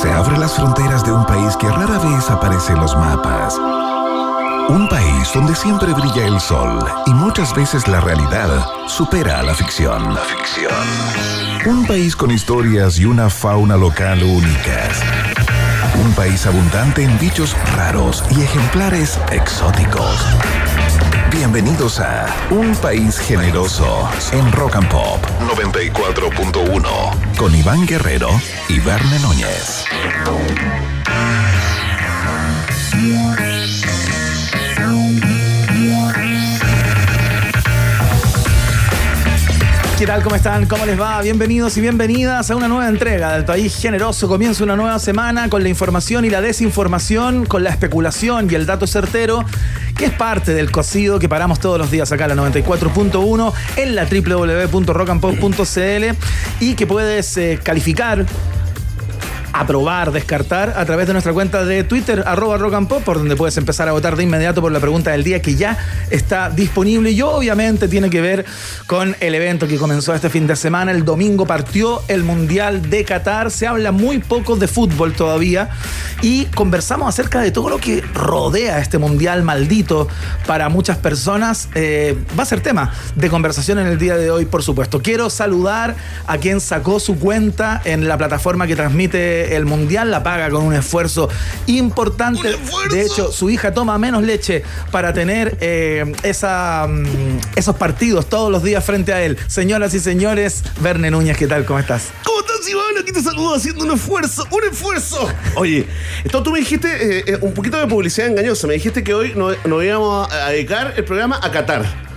se abre las fronteras de un país que rara vez aparece en los mapas. Un país donde siempre brilla el sol y muchas veces la realidad supera a la ficción. La ficción. Un país con historias y una fauna local únicas. Un país abundante en bichos raros y ejemplares exóticos. Bienvenidos a Un País Generoso en Rock and Pop 94.1 con Iván Guerrero y Verne Núñez. ¿Qué tal? ¿Cómo están? ¿Cómo les va? Bienvenidos y bienvenidas a una nueva entrega del País Generoso. Comienza una nueva semana con la información y la desinformación, con la especulación y el dato certero, que es parte del cocido que paramos todos los días acá en la 94.1 en la www.rockandpop.cl y que puedes eh, calificar aprobar, descartar a través de nuestra cuenta de Twitter, arroba rock and por donde puedes empezar a votar de inmediato por la pregunta del día que ya está disponible y obviamente tiene que ver con el evento que comenzó este fin de semana. El domingo partió el Mundial de Qatar. Se habla muy poco de fútbol todavía y conversamos acerca de todo lo que rodea este Mundial maldito para muchas personas. Eh, va a ser tema de conversación en el día de hoy, por supuesto. Quiero saludar a quien sacó su cuenta en la plataforma que transmite el Mundial, la paga con un esfuerzo importante. De hecho, su hija toma menos leche para tener eh, esa, mm, esos partidos todos los días frente a él. Señoras y señores, Verne Núñez, ¿qué tal? ¿Cómo estás? ¿Cómo estás, Iván? Aquí te saludo haciendo un esfuerzo, un esfuerzo. Oye, esto tú me dijiste eh, eh, un poquito de publicidad engañosa. Me dijiste que hoy nos, nos íbamos a dedicar el programa a Qatar.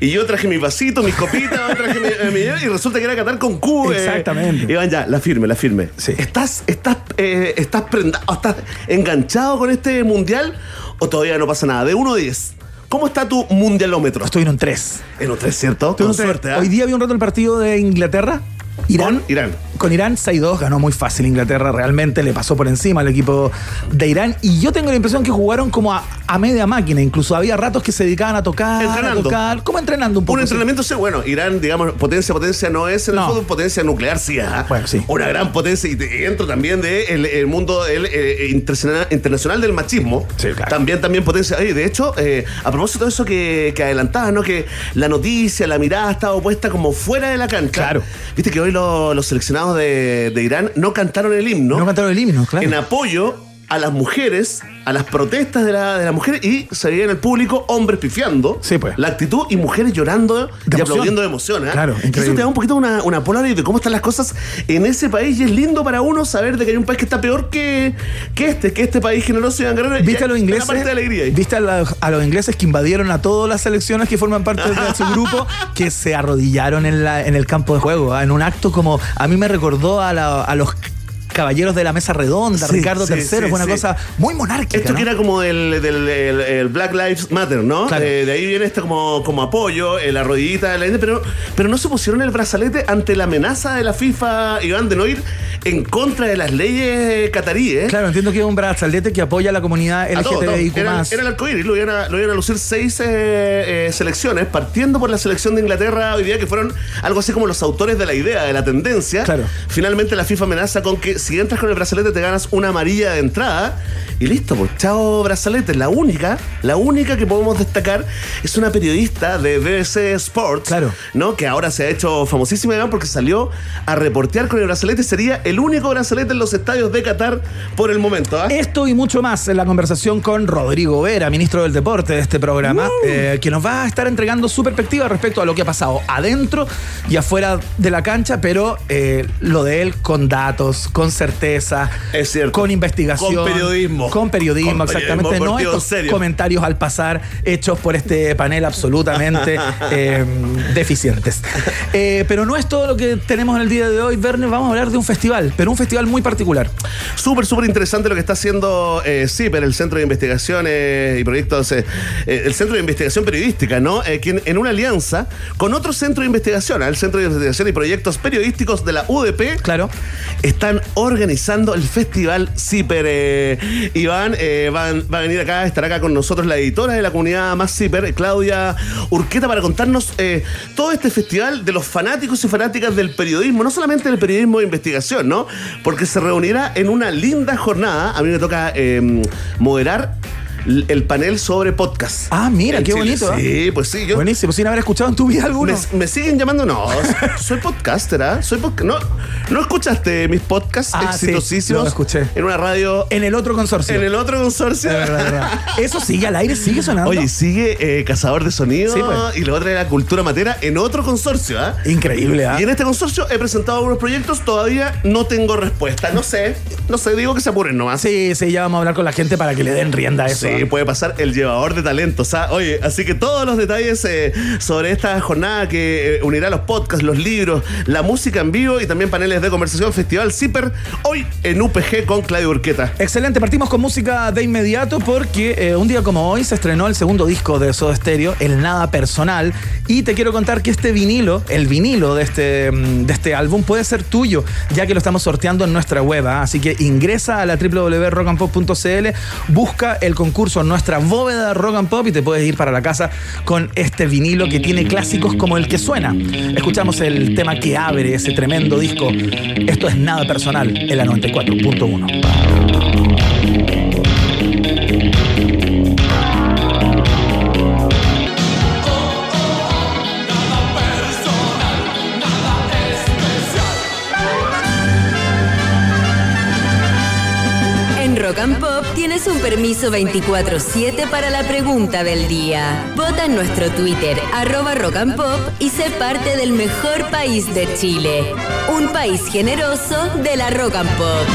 Y yo traje mi vasito, mis copitas, traje mi, mi- y resulta que era Qatar con Q. eh. Exactamente. Iván, ya, la firme, la firme. Sí. ¿Estás, estás, eh, estás prendado, estás enganchado con este mundial o todavía no pasa nada? De 1 a 10. ¿Cómo está tu mundialómetro? Estoy en un 3. En un 3, ¿cierto? Con suerte, ¿ah? Hoy día vi un rato el partido de Inglaterra. Irán. Con Irán. Con Irán 6-2, ganó muy fácil Inglaterra, realmente le pasó por encima al equipo de Irán. Y yo tengo la impresión que jugaron como a, a media máquina, incluso había ratos que se dedicaban a tocar, Entrenando. a tocar, como entrenando un poco. Un entrenamiento, sí, bueno, Irán, digamos, potencia, potencia no es en el fútbol, potencia nuclear sí, ¿ah? Bueno, sí. Una gran potencia y dentro también del el mundo eh, internacional, internacional del machismo. Sí, claro. También, también potencia. Oye, de hecho, eh, a propósito de eso que, que adelantaba, ¿no? Que la noticia, la mirada estaba puesta como fuera de la cancha. Claro. Viste que hoy lo- los seleccionados de, de Irán no cantaron el himno No cantaron el himno, claro. en apoyo a las mujeres, a las protestas de, la- de las mujeres y se veía en el público hombres pifiando Sí, pues. la actitud y mujeres llorando De y emoción. aplaudiendo de emoción. ¿eh? Claro, Y Eso te da un poquito una, una polaroid de cómo están las cosas en ese país y es lindo para uno saber de que hay un país que está peor que, que este, que este país generoso y guerrero. ¿Viste a los ingleses? parte de alegría ahí. ¿Viste a, la- a los ingleses que invadieron a todas las selecciones que forman parte de su grupo que se arrodillaron en, la, en el campo de juego? ah, En un acto como. A mí me recordó a, la- a los caballeros de la mesa redonda, Sí, Ricardo sí, III, sí, fue una cosa muy monárquica. Esto ¿no? que era como del, del- el- el Black Lives Matter, ¿no? Claro. Eh, de ahí viene este como, como apoyo, eh, la rodillita de la gente, pero, pero no se pusieron el brazalete ante la amenaza de la FIFA, Iván, de no ir en contra de las leyes cataríes. Claro, entiendo que es un brazalete que apoya a la comunidad. LGTBIQ+. Era, era el arcoíris, lo iban a, lo iban a lucir seis eh, eh, selecciones, partiendo por la selección de Inglaterra hoy día, que fueron algo así como los autores de la idea, de la tendencia. Claro. Finalmente la FIFA amenaza con que si entras con el brazalete te ganas una amarilla de entrada. Y listo, pues chao brazalete. La única, la única que podemos destacar es una periodista de BBC Sports. Claro. ¿No? Que ahora se ha hecho famosísima porque salió a reportear con el brazalete. Sería el único brazalete en los estadios de Qatar por el momento. ¿ah? Esto y mucho más en la conversación con Rodrigo Vera, ministro del Deporte de este programa, eh, que nos va a estar entregando su perspectiva respecto a lo que ha pasado adentro y afuera de la cancha, pero eh, lo de él con datos, con certeza, Es cierto. con investigación, Con periodismo. con periodismo, Con exactamente, periodismo no estos serio. comentarios al pasar hechos por este panel absolutamente eh, deficientes. Eh, pero no es todo lo que tenemos en el día de hoy, Verne, vamos a hablar de un festival, pero un festival muy particular. Súper, súper interesante lo que está haciendo eh, CIPER, el Centro de Investigaciones y Proyectos, eh, el Centro de Investigación Periodística, ¿no? Quien en una alianza con otro centro de investigación, el Centro de Investigación y Proyectos Periodísticos de la UDP, Claro. están organizando el Festival Zipper. Eh, Iván eh, va, a venir acá, estará acá con nosotros la editora de la comunidad más Zipper, Claudia Urqueta, para contarnos eh, todo este festival de los fanáticos y fanáticas del periodismo, no solamente del periodismo de investigación, ¿no? Porque se reunirá en una linda jornada. A mí me toca moderar el panel sobre podcast. Ah, mira, en qué Chile. bonito. ¿eh? Sí, pues sí. Yo, Buenísimo, sin haber escuchado en tu vida alguno. me, me siguen llamando, no, soy podcaster, ¿ah? Soy podca- no, ¿No escuchaste mis podcasts Ah, sí, exitosísimos? lo escuché. En una radio, En el otro consorcio. en el otro consorcio. De verdad, de verdad. Eso sigue al aire, sigue sonando. Oye, sigue eh, Cazador de Sonido Sí, pues. y la otra era Cultura Matera en otro consorcio, ¿ah? Increíble, ¿ah? Y en este consorcio he presentado algunos proyectos, todavía no tengo respuesta. No sé, no sé, digo que se apuren nomás. Sí, sí, ya vamos a hablar con la gente para que le den rienda a eso. Sí, puede pasar el llevador de talentos. ¿ah? Oye, así que todos los detalles eh, sobre esta jornada que eh, unirá los podcasts, los libros, la música en vivo y también paneles de conversación, Festival Zipper, hoy en UPG con Claudio Urqueta. Excelente, partimos con música de inmediato porque eh, un día como hoy se estrenó el segundo disco de Soda Stereo, El Nada Personal, y te quiero contar que este vinilo, el vinilo de este, mm, de este álbum puede ser tuyo, ya que lo estamos sorteando en nuestra web, ¿ah? así que ingresa a la www.rockandpop.cl, busca el concurso en nuestra bóveda Rock and Pop y te puedes ir para la casa con este vinilo que tiene clásicos como el que suena. Escuchamos el tema que abre ese tremendo disco. Esto es Nada Personal en la 94.1. un permiso 24-7 para la pregunta del día. Vota en nuestro Twitter, arroba Rock and Pop, y sé parte del mejor país de Chile. Un país generoso de la Rock and Pop.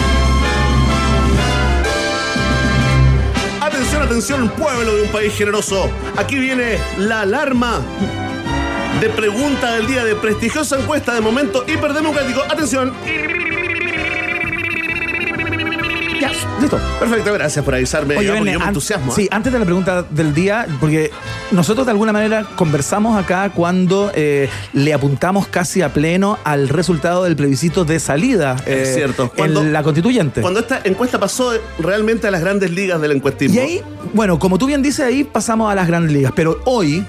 Atención, atención, pueblo de un país generoso. Aquí viene la alarma de pregunta del día de prestigiosa encuesta de momento hiperdemocrático. Atención. Listo. Perfecto, gracias por avisarme. Oye, yo me entusiasmo. ¿eh? Sí, antes de la pregunta del día, porque nosotros de alguna manera conversamos acá cuando eh, le apuntamos casi a pleno al resultado del plebiscito de salida Es eh, cierto. en Cuando- la constituyente. Cuando esta encuesta pasó realmente a las grandes ligas del encuestismo. Y ahí, bueno, como tú bien dices, ahí pasamos a las grandes ligas. Pero hoy,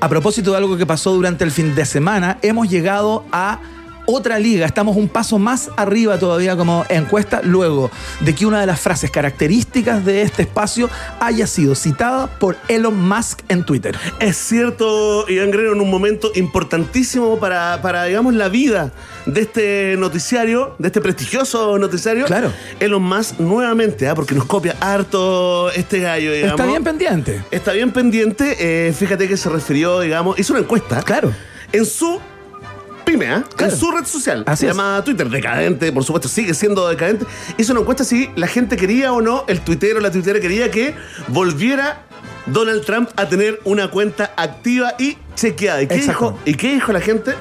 a propósito de algo que pasó durante el fin de semana, hemos llegado a otra liga. Estamos un paso más arriba todavía como encuesta, luego de que una de las frases características de este espacio haya sido citada por Elon Musk en Twitter. Es cierto, Iván Guerrero, en un momento importantísimo para, para, digamos, la vida de este noticiario, de este prestigioso noticiario. Claro. Elon Musk nuevamente, ¿ah? porque nos copia harto este gallo, digamos. Está bien pendiente. Está bien pendiente. eh, fíjate que se refirió, digamos, hizo una encuesta. Claro. En su pyme. Claro. en su red social, Así se es. llama Twitter, decadente, por supuesto, sigue siendo decadente. Hizo una encuesta si la gente quería o no, el tuitero o la tuitera quería que volviera Donald Trump a tener una cuenta activa y chequeada. ¿Y qué, Exacto. dijo, ¿Y qué dijo la gente?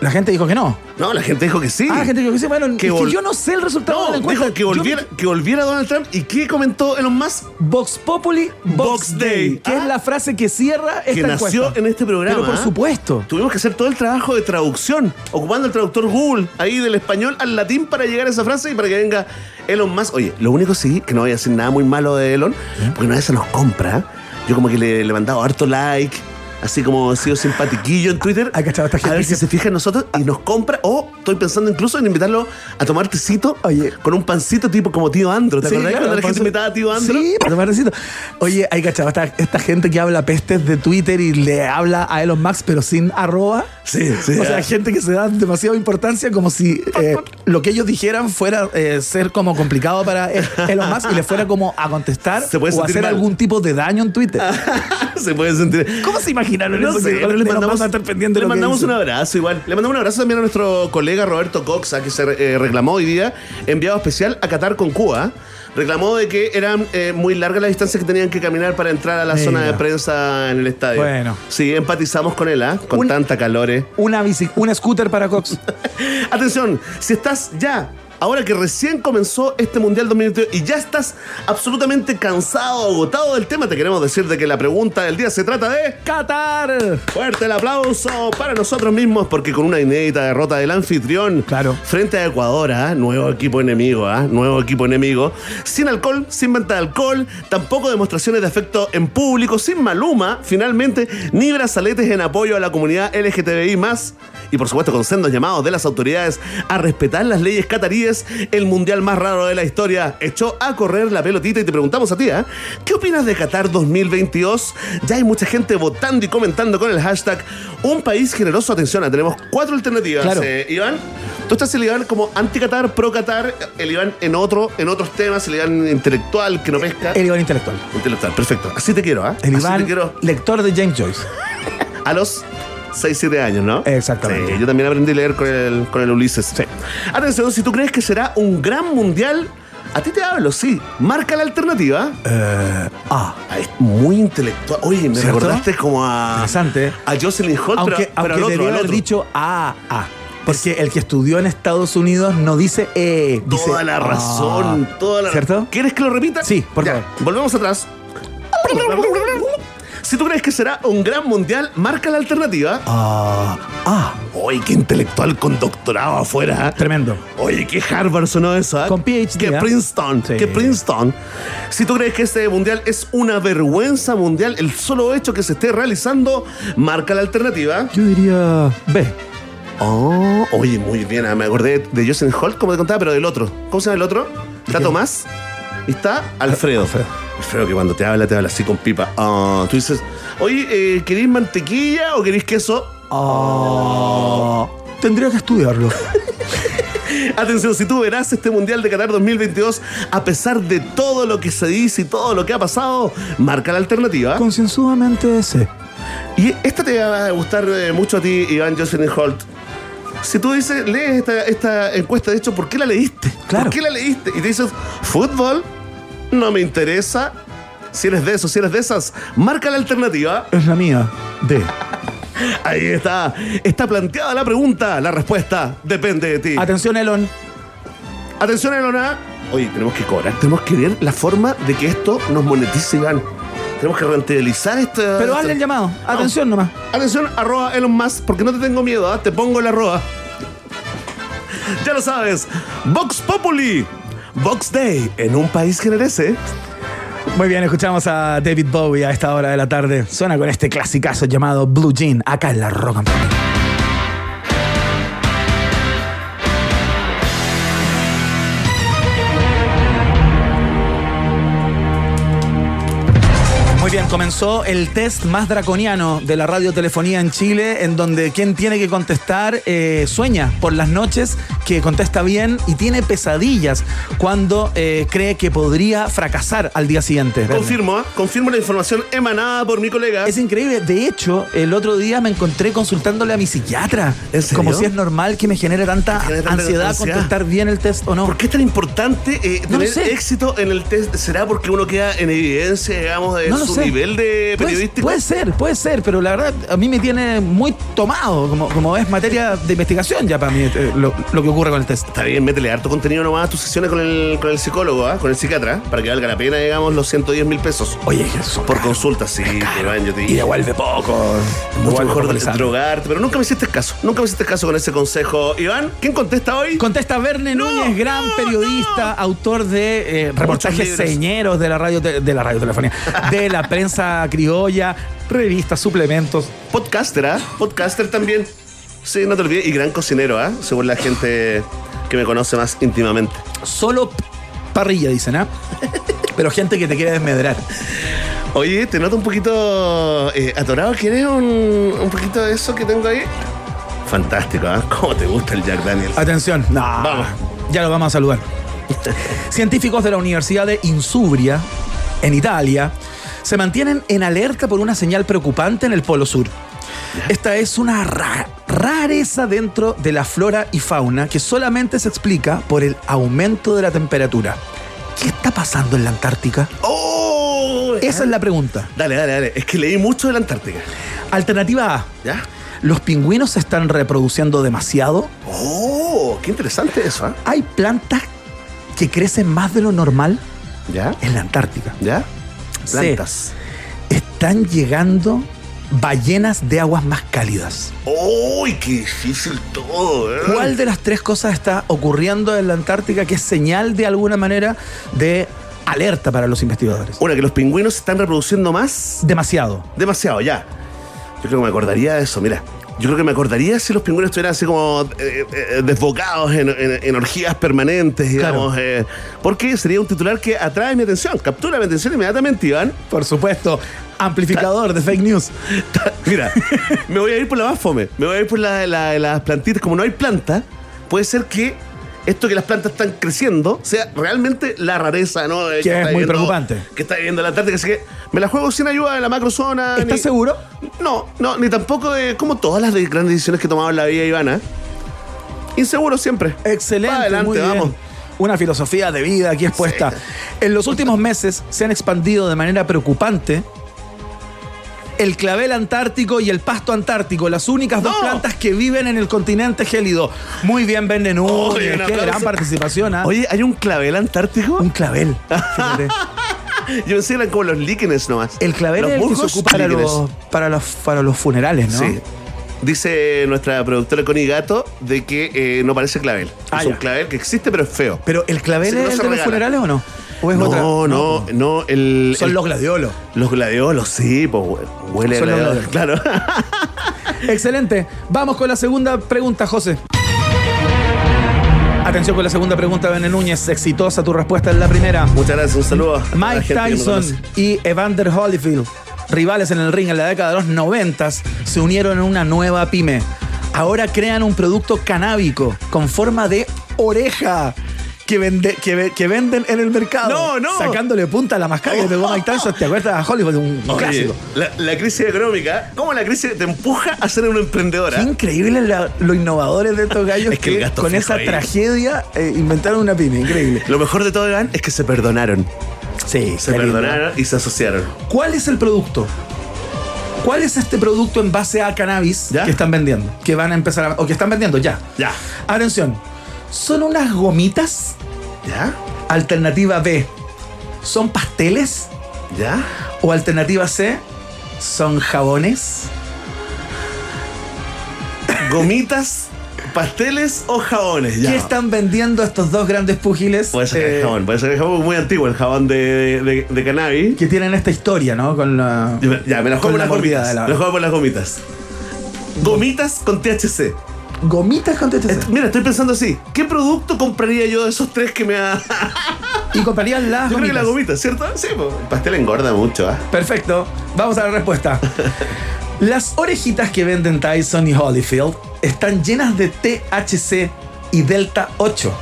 La gente dijo que no. No, la gente dijo que sí. Ah, la gente dijo que sí. Bueno, Que es que yo no sé el resultado de la encuesta. dijo que Yo- volviera, que volviera Donald Trump. ¿Y qué comentó Elon Musk? Vox Populi, Vox Vox Day, Day. que Ah. es la frase que cierra esta Que nació encuesta. en este programa. Pero por ¿ah? supuesto. Tuvimos que hacer todo el trabajo de traducción, ocupando el traductor Google ahí del español al latín para llegar a esa frase y para que venga Elon Musk. Oye, lo único sí, que no voy a decir nada muy malo de Elon, porque una vez se nos compra. Yo como que le, le he mandado harto like, así como he sido simpatiquillo en Twitter. Ay, cachado, esta a ver si se fija en nosotros y nos compra. O estoy pensando incluso en invitarlo a tomar tecito Oye. con un pancito tipo como tío Andro. ¿Te Sí, acordás claro, cuando la gente invitaba a tío Andro? Sí, para tomar tecito. Oye, hay cachado, esta, esta gente que habla pestes de Twitter y le habla a Elon Musk, pero sin arroba. Sí, sí. O sea, ah. gente que se da demasiada importancia como si eh, lo que ellos dijeran fuera eh, ser como complicado para eh, Elon Musk y le fuera como a contestar Se puede o hacer mal. algún tipo de daño en Twitter. se puede sentir. ¿Cómo se No sé, le mandamos, a estar pendiente le mandamos un abrazo igual. Le mandamos un abrazo también a nuestro colega Roberto Coxa, que se eh, reclamó hoy día, enviado especial a Qatar con Cuba. Reclamó de que eran eh, muy largas las distancias que tenían que caminar para entrar a la Mira. zona de prensa en el estadio. Bueno. Sí, empatizamos con él, ¿ah? Con Un- tanta calor. eh. Una bici, un scooter para Cox. Atención, si estás ya ahora que recién comenzó este Mundial 2022 y ya estás absolutamente cansado, agotado del tema, te queremos decir de que la pregunta del día se trata de... Qatar. Fuerte el aplauso para nosotros mismos porque con una inédita derrota del anfitrión Claro. frente a Ecuador, ¿ah? nuevo equipo enemigo, ¿ah? nuevo equipo enemigo, sin alcohol, sin venta de alcohol, tampoco demostraciones de afecto en público, sin maluma, finalmente, ni brazaletes en apoyo a la comunidad LGTBI más. Y por supuesto con sendos llamados de las autoridades a respetar las leyes cataríes, el mundial más raro de la historia echó a correr la pelotita y te preguntamos a ti, ¿ah? ¿qué opinas de Qatar 2022? Ya hay mucha gente votando y comentando con el hashtag Un país generoso. Atención, ah, tenemos cuatro alternativas. Claro. eh, Iván, tú estás el Iván como anti-Qatar, pro-Qatar, el Iván en otro, en otros temas, el Iván intelectual que no pesca. El Iván intelectual. Intelectual, perfecto. Así te quiero, ¿ah? El Así Iván, te quiero lector de James Joyce. a los 6, 7 años, ¿no? Exactamente. Sí, yo también aprendí a leer con el, con el Ulises. Atención, si tú crees que será un gran mundial, a ti te hablo, sí. Marca la alternativa. Eh, ah. Ah, es muy intelectual. Oye, me ¿Cierto? recordaste como a. Interesante. A Jocelyn Holt, Aunque, pero, pero aunque al otro, debería al haber dicho A, A. Porque el que estudió en Estados Unidos no dice E. dice Toda la razón, toda la ¿Cierto? ¿Quieres que lo repita? Sí, por Ya, favor. Volvemos atrás. Si tú crees que será un gran mundial, marca la alternativa. Ah, ah. Oye, qué intelectual con doctorado afuera. ¿eh? Tremendo. Oye, qué Harvard sonó eso. ¿eh? Con PhD, Que ¿eh? Princeton. Sí. Que Princeton. Si tú crees que este mundial es una vergüenza mundial, el solo hecho que se esté realizando, marca la alternativa. Yo diría B. Oh, oye, muy bien. ah, Me acordé de Jocelyn Holt, como te contaba, pero del otro. ¿Cómo se llama el otro? Está? Tomás está Alfredo. Alfredo. Alfredo que cuando te habla, te habla así con pipa. Ah, tú dices, oye, eh, ¿queréis mantequilla o queréis queso? Ah. Tendría que estudiarlo. Atención, si tú verás este Mundial de Qatar 2022, a pesar de todo lo que se dice y todo lo que ha pasado, marca la alternativa. Concienzudamente C. Y esta te va a gustar eh, mucho a ti, Iván Jocelyn Holt. Si tú dices, lees esta, esta encuesta, de hecho, ¿por qué la leíste? Claro. ¿Por qué la leíste? Y te dices, fútbol, no me interesa. Si eres de esos, si eres de esas, marca la alternativa. Es la mía. D. Ahí está. Está planteada la pregunta. La respuesta depende de ti. Atención, Elon. Atención, Elona. Oye, tenemos que cobrar. Tenemos que ver la forma de que esto nos monetice, Iván. Tenemos que rentabilizar esta. Pero hazle el llamado. Atención nomás. Atención, arroba Elon Musk, porque no te tengo miedo, ¿ah? te pongo la arroba. ya lo sabes, Vox Populi, Vox Day, en un país generese. Muy bien, escuchamos a David Bowie a esta hora de la tarde. Suena con este clasicazo llamado Blue Jean, acá en la Rock and. Comenzó el test más draconiano de la radiotelefonía en Chile, en donde quien tiene que contestar eh, sueña por las noches, que contesta bien y tiene pesadillas cuando eh, cree que podría fracasar al día siguiente. Confirmo, ¿ah? confirmo la información emanada por mi colega. Es increíble. De hecho, el otro día me encontré consultándole a mi psiquiatra. ¿En serio? Como si es normal que me genere tanta ansiedad, ansiedad. contestar bien el test o no. ¿Por qué es tan importante eh, No tener sé. éxito en el test? ¿Será porque uno queda en evidencia, digamos, de No su sé. Nivel de Puede- periodístico? Puede, ser, puede ser, pero la verdad a mí me tiene muy tomado, como, como es materia de investigación ya para mí eh, lo, lo que ocurre con el test. Está bien, métele harto contenido nomás a tus sesiones con el, con el psicólogo, ¿ah? con el psiquiatra, para que valga la pena, digamos, los 110 mil pesos. Oye, eso Por consulta, sí, Iván, yo te Y digo. devuelve poco. Mucho mejor de drogarte, pero nunca me hiciste caso. Nunca me hiciste caso con ese consejo. Iván, ¿quién contesta hoy? Contesta Verne No, Núñez, gran no, periodista, autor de eh, reportajes señeros de la radio de la radiotelefonía, de la prensa criolla, revistas, suplementos. Podcaster, ¿ah? Podcaster también. Sí, no te olvides. Y gran cocinero, ¿ah? Según la gente que me conoce más íntimamente. Solo parrilla, dicen, ¿ah? Pero gente que te quiere desmedrar. Oye, te noto un poquito eh, atorado. ¿Quieres un, un poquito de eso que tengo ahí? Fantástico, ¿ah? ¿Cómo te gusta el Jack Daniels? Atención, no, Vamos. ya lo vamos a saludar. Científicos de la Universidad de Insubria, en Italia, se mantienen en alerta por una señal preocupante en el Polo Sur. Esta es una ra- rareza dentro de la flora y fauna que solamente se explica por el aumento de la temperatura. ¿Qué está pasando en la Antártica? ¡Oh! Esa es la pregunta. Dale, dale, dale. Es que leí mucho de la Antártica. Alternativa A. ¿Ya? ¿Los pingüinos se están reproduciendo demasiado? ¡Oh! Oh, qué interesante eso, ¿eh? Hay plantas que crecen más de lo normal ¿Ya? en la Antártica. ¿Ya? Sí. Plantas. Están llegando ballenas de aguas más cálidas. ¡Uy, qué difícil todo! ¿eh? ¿Cuál de las tres cosas está ocurriendo en la Antártica que es señal de alguna manera de alerta para los investigadores? Una, que los pingüinos se están reproduciendo más. Demasiado. Demasiado, ya. Yo creo que me acordaría de eso, mira. Yo creo que me acordaría si los pingüinos estuvieran así como eh, eh, desbocados en, en- en orgías permanentes, digamos. eh, porque sería un titular que atrae mi atención, captura mi atención inmediatamente, Iván. Por supuesto, amplificador de fake news. Mira, me voy a ir por la más fome. Me voy a ir por la, la- las plantitas. Como no hay planta, puede ser que esto que las plantas están creciendo sea realmente la rareza, ¿no? Que es muy preocupante. Que está viviendo la Antártica. Así que me la juego sin ayuda de la macrozona. ¿Estás ni- seguro? No, no, ni tampoco de como todas las de- grandes decisiones que he tomado en la vida, Ivana. Inseguro siempre. Excelente, Va adelante, muy bien. vamos. Una filosofía de vida aquí expuesta. En los últimos meses se han expandido de manera preocupante el clavel antártico y el pasto antártico, las únicas dos No. plantas que viven en el continente gélido. Muy bien, Ben Núñez, qué aplauso. gran participación. ¿ah? Oye, ¿hay un clavel antártico? un clavel. fíjate. Yo pensé que eran como los líquenes nomás. El clavel Los es el que se musgos ocupa para líquenes. los, para, los, para los funerales, ¿no? Sí. Dice nuestra productora Connie Gato de que eh, no parece clavel. Ah, es ya. un clavel que existe, pero es feo. Pero el clavel Sí, no es el se de los regala. funerales o no? ¿O es no, otra? no, no, el, Son el- los gladiolos. los gladiolos, sí, pues hue- huele a Son los gladiador, claro. Excelente. Vamos con la segunda pregunta, José. Atención con la segunda pregunta, Bene Núñez. Exitosa tu respuesta en la primera. Muchas gracias, un saludo. Mike Tyson y Evander Holyfield, rivales en el ring en la década de los 90, se unieron en una nueva pyme. Ahora crean un producto canábico con forma de oreja. Que, vende, que, ve- que venden en el mercado. No, no. Sacándole punta a la mascada que pegó Mike Tyson. ¿Te acuerdas de Hollywood? Un Oye, clásico. La, la crisis económica, ¿cómo la crisis te empuja a ser una emprendedora? Qué increíble la- lo innovadores de estos gallos Es que con esa ahí. tragedia eh, inventaron una pyme. Increíble. Lo mejor de todo, Iván, es que se perdonaron. Sí, Se perdonaron y se asociaron. ¿Cuál es el producto? ¿Cuál es este producto en base a cannabis ¿Ya? que están vendiendo? Que van a empezar a, o que están vendiendo ya. Ya. Atención. Son unas gomitas. ¿Ya? Alternativa B. ¿Son pasteles? ¿Ya? O alternativa C. ¿Son jabones? Gomitas, pasteles o jabones. Ya. ¿Qué están vendiendo estos dos grandes pugiles? Puede ser eh, el jabón, puede ser el jabón muy antiguo, el jabón de, de, de cannabis. Que tienen esta historia, ¿no? Con la. Ya, me la con juego por la las gomitas. Me la juego por las gomitas. Gomitas con THC. Gomitas con THC. Mira, estoy pensando así. ¿Qué producto compraría yo de esos tres que me ha... Y comprarían las Yo creo que la gomitas. gomita, ¿cierto? Sí, pues, el pastel engorda mucho, ¿ah? Perfecto. Vamos a la respuesta. Las orejitas que venden Tyson y Holyfield están llenas de THC y Delta 8.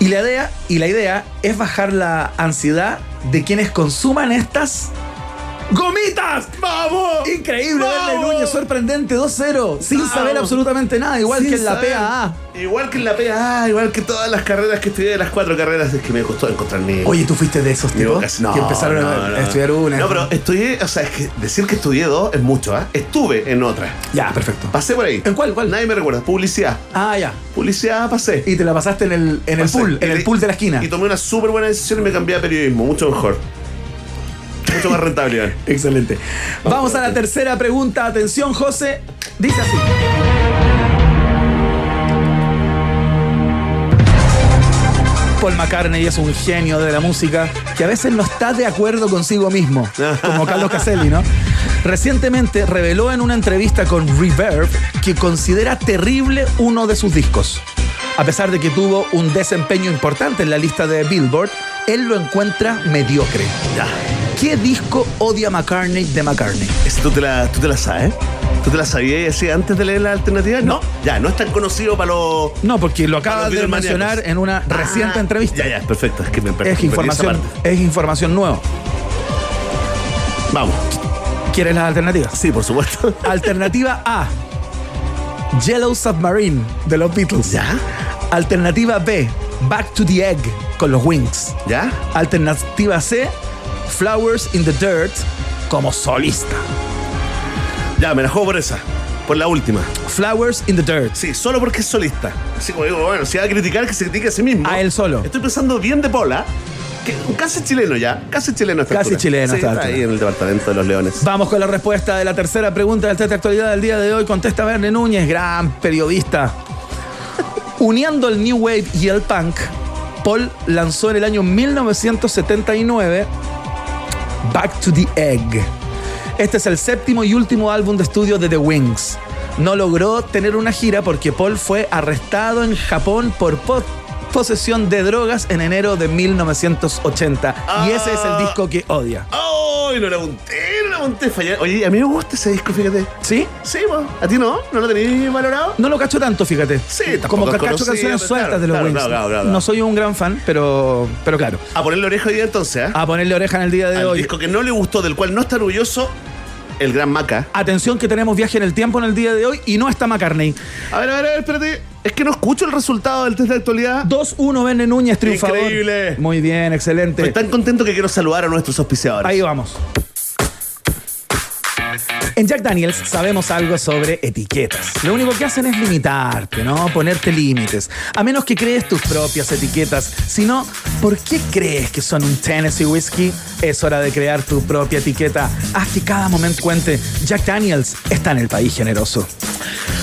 Y la idea, y la idea es bajar la ansiedad de quienes consuman estas gomitas. ¡Vamos! Increíble, Núñez, sorprendente, 2-0, sin ¡Vamos! saber absolutamente nada, igual Sin que en la saber. PAA. Igual que en la PAA, igual que todas las carreras que estudié, las cuatro carreras, es que me costó encontrar mi... Oye, ¿tú fuiste de esos tipos que empezaron no, a, no. estudiar una? No, pero estudié, o sea, es que decir que estudié dos es mucho, ¿ah? Estuve en otra. Ya, perfecto. Pasé por ahí. ¿En cuál, cuál? Nadie me recuerda. Publicidad. Ah, ya. Publicidad pasé. Y te la pasaste en el, en el pool, en el pool de la esquina. Y tomé una súper buena decisión y me cambié a periodismo, mucho mejor. Mucho más rentable. Excelente. Vamos a la tercera pregunta. Atención, José. Dice así. Paul McCartney es un genio de la música que a veces no está de acuerdo consigo mismo, como Carlos Caselli, ¿no? Recientemente reveló en una entrevista con Reverb que considera terrible uno de sus discos. A pesar de que tuvo un desempeño importante en la lista de Billboard, él lo encuentra mediocre. ¿Qué disco odia McCartney de McCartney? ¿Tú te, la, ¿Tú te la sabes? ¿Tú te la sabías así antes de leer la alternativa? No. Ya, no es tan conocido para los. No, porque lo acabas de mencionar en una reciente Ah, entrevista. Ya, ya, perfecto. Es que me perdí Es información, es información nueva. Vamos. ¿Quieres las alternativas? Sí, por supuesto. Alternativa A. Yellow Submarine de los Beatles. ¿Ya? Alternativa B. Back to the Egg con los Wings. ¿Ya? Alternativa C. Flowers in the Dirt como solista. Ya, me la juego por esa. Por la última. Flowers in the Dirt. Sí, solo porque es solista. Así como digo, bueno, si va a criticar, que se critique a sí mismo. A él solo. Estoy pensando bien de Pola. Que casi chileno ya, casi chileno a esta Casi altura. chileno Sí, está altura. ahí en el departamento de los leones. Vamos con la respuesta de la tercera pregunta del test de actualidad del día de hoy. Contesta Verne Núñez, gran periodista. Uniendo el New Wave y el punk, Paul lanzó en el año 1979 Back to the Egg. Este es el séptimo y último álbum de estudio de The Wings. No logró tener una gira porque Paul fue arrestado en Japón por po- posesión de drogas en enero de 1980. Y ese es el disco que odia. ¡Ay! no apunté, no Oye, a mí me gusta ese disco, fíjate. ¿Sí? Sí, po. ¿a ti no? ¿No lo tenéis valorado? No lo cacho tanto, fíjate. Sí, tampoco Como que cacho canciones claro, sueltas de los claro, Wings. claro. No soy un gran fan, pero, pero claro. A ponerle oreja hoy día entonces, ¿eh? A ponerle oreja en el día de Al hoy. disco que no le gustó, del cual no está orgulloso, el gran Maca. Atención que tenemos viaje en el tiempo en el día de hoy y no está McCartney. A ver, a ver, a ver, espérate. Es que no escucho el resultado del test de actualidad. 2-1 Verne Núñez, triunfador. Increíble. Muy bien, excelente. Estoy tan contento que quiero saludar a nuestros auspiciadores. Ahí vamos. En Jack Daniels sabemos algo sobre etiquetas. Lo único que hacen es limitarte, ¿no? Ponerte límites. A menos que crees tus propias etiquetas. Si no, ¿por qué crees que son un Tennessee Whiskey? Es hora de crear tu propia etiqueta. Haz que cada momento cuente. Jack Daniels está en el país generoso.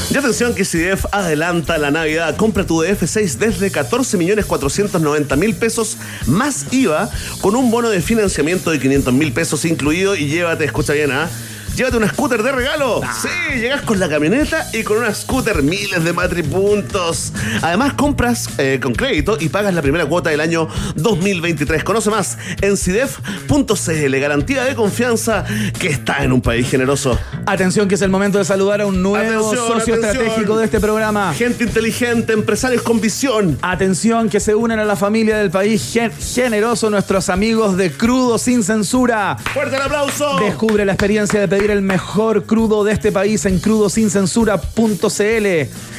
Y atención que si DF adelanta la Navidad, compra tu DF6 desde 14 millones 490 mil pesos más IVA con un bono de financiamiento de 500 mil pesos incluido y llévate, escucha bien, ¿ah? Llévate una scooter de regalo. Sí, llegas con la camioneta y con una scooter miles de matripuntos. Además, compras eh, con crédito y pagas la primera cuota del año 2023. Conoce más en CIDEF.cl. Garantía de confianza que está en un país generoso. Atención que es el momento de saludar a un nuevo Atención, socio atención. estratégico de este programa. Gente inteligente, empresarios con visión. Atención que se unen a la familia del país gen- generoso nuestros amigos de Crudo Sin Censura. ¡Fuerte el aplauso! Descubre la experiencia de pedir el mejor crudo de este país en crudosincensura.cl.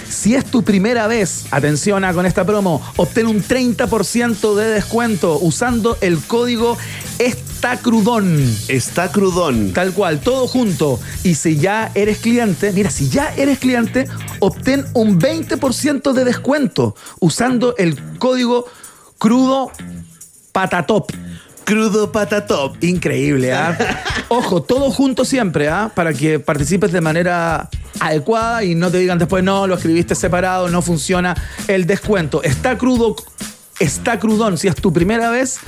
Si es tu primera vez, atención a con esta promo, obtén un 30% de descuento usando el código ESTACRUDON. Está crudón. Tal cual, todo junto. Y si ya eres cliente, mira, si ya eres cliente, obtén un 20% de descuento usando el código crudo patatop. Crudo patatop. Increíble, ¿ah? Ojo, todo junto siempre, ¿ah? Para que participes de manera adecuada y no te digan después, no, lo escribiste separado, no funciona el descuento. Está crudo, está crudón si es tu primera vez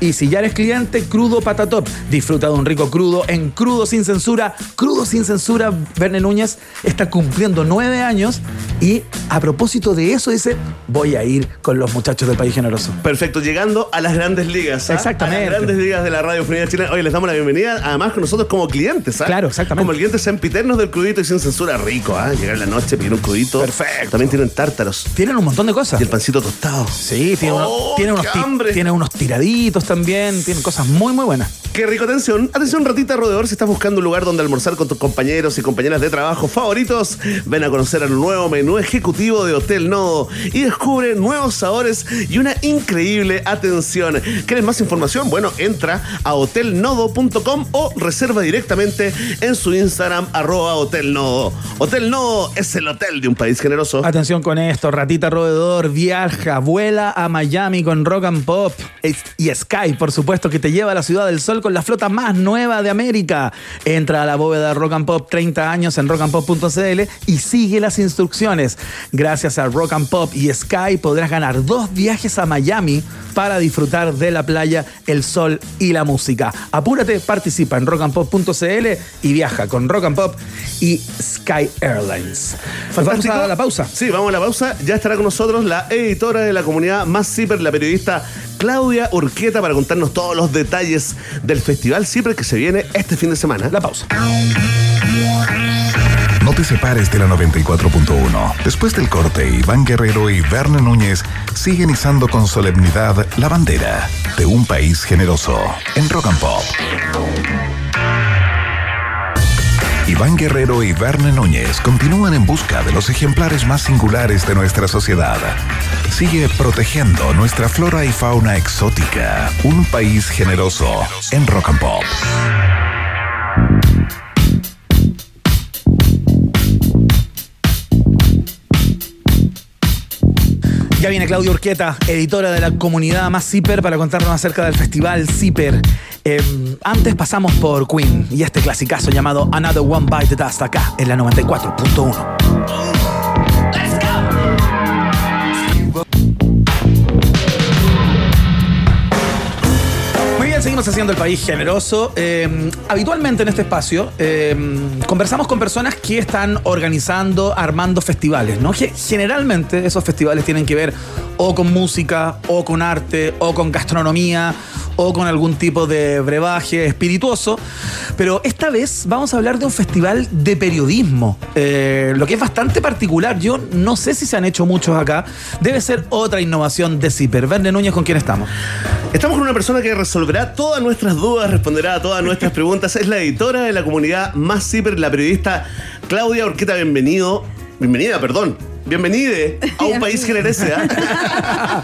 y si ya eres cliente, crudo patatop. Disfruta de un rico crudo en Crudo Sin Censura. Crudo Sin Censura, Verne Núñez está cumpliendo nueve años y a propósito de eso dice, voy a ir con los muchachos del País Generoso. Perfecto, llegando a las grandes ligas. ¿ah? Exactamente. A las grandes ligas de la radio Unidad Chilena. Oye, les damos la bienvenida, además con nosotros como clientes. ¿ah? Claro, exactamente. Como clientes sempiternos del crudito y sin censura rico. ¿ah? Llegar en la noche, pedir un crudito. Perfecto. También tienen tártaros. Tienen un montón de cosas. Y el pancito tostado. Sí, tiene, Oh, tiene unos, ti- tiene unos tiraditos también, tiene cosas muy, muy buenas. Qué rico, atención. Atención, ratita rodeador. Si estás buscando un lugar donde almorzar con tus compañeros y compañeras de trabajo favoritos, ven a conocer el nuevo menú ejecutivo de Hotel Nodo y descubre nuevos sabores y una increíble atención. ¿Quieres más información? Bueno, entra a hotelnodo.com o reserva directamente en su Instagram, arroba Hotel Nodo. Hotel Nodo es el hotel de un país generoso. Atención con esto, Ratita Roedor viaja, vuela a Miami con Rock and Pop y Sky, por supuesto, que te lleva a la Ciudad del Sol con la flota más nueva de América. Entra a la bóveda Rock and Pop 30 años en rockandpop.cl y sigue las instrucciones. Gracias a Rock and Pop y Sky podrás ganar dos viajes a Miami para disfrutar de la playa, el sol y la música. Apúrate, participa en rockandpop.cl y viaja con Rock and Pop y Sky Airlines. Vamos Fantástico. a la pausa. Sí, vamos a la pausa. Ya estará con nosotros la editora de la comunidad Más Ciper, la periodista Claudia Urqueta, para contarnos todos los detalles del Festival Ciper que se viene este fin de semana. La pausa. No te separes de la 94.1. Después del corte, Iván Guerrero y Verne Núñez siguen izando con solemnidad la bandera de un país generoso en Rock and Pop. Iván Guerrero y Verne Núñez continúan en busca de los ejemplares más singulares de nuestra sociedad. Sigue protegiendo nuestra flora y fauna exótica. Un país generoso en Rock and Pop. Ya viene Claudia Urqueta, editora de la comunidad más Zipper, para contarnos acerca del festival Zipper. Eh, antes pasamos por Queen y este clasicazo llamado Another One Bite the Dust acá en la 94.1. haciendo el país generoso. Eh, habitualmente en este espacio eh, conversamos con personas que están organizando, armando festivales, ¿no? Generalmente esos festivales tienen que ver o con música, o con arte, o con gastronomía, o con algún tipo de brebaje espirituoso. Pero esta vez vamos a hablar de un festival de periodismo, eh, lo que es bastante particular. Yo no sé si se han hecho muchos acá. Debe ser otra innovación de Zipper. Verne Núñez, ¿con quién estamos? Estamos con una persona que resolverá todas nuestras dudas, responderá a todas nuestras preguntas. Es la editora de la comunidad Más Zipper, la periodista Claudia Orqueta. Bienvenido. Bienvenida, perdón. Bienvenide a un país generese. ¿ah?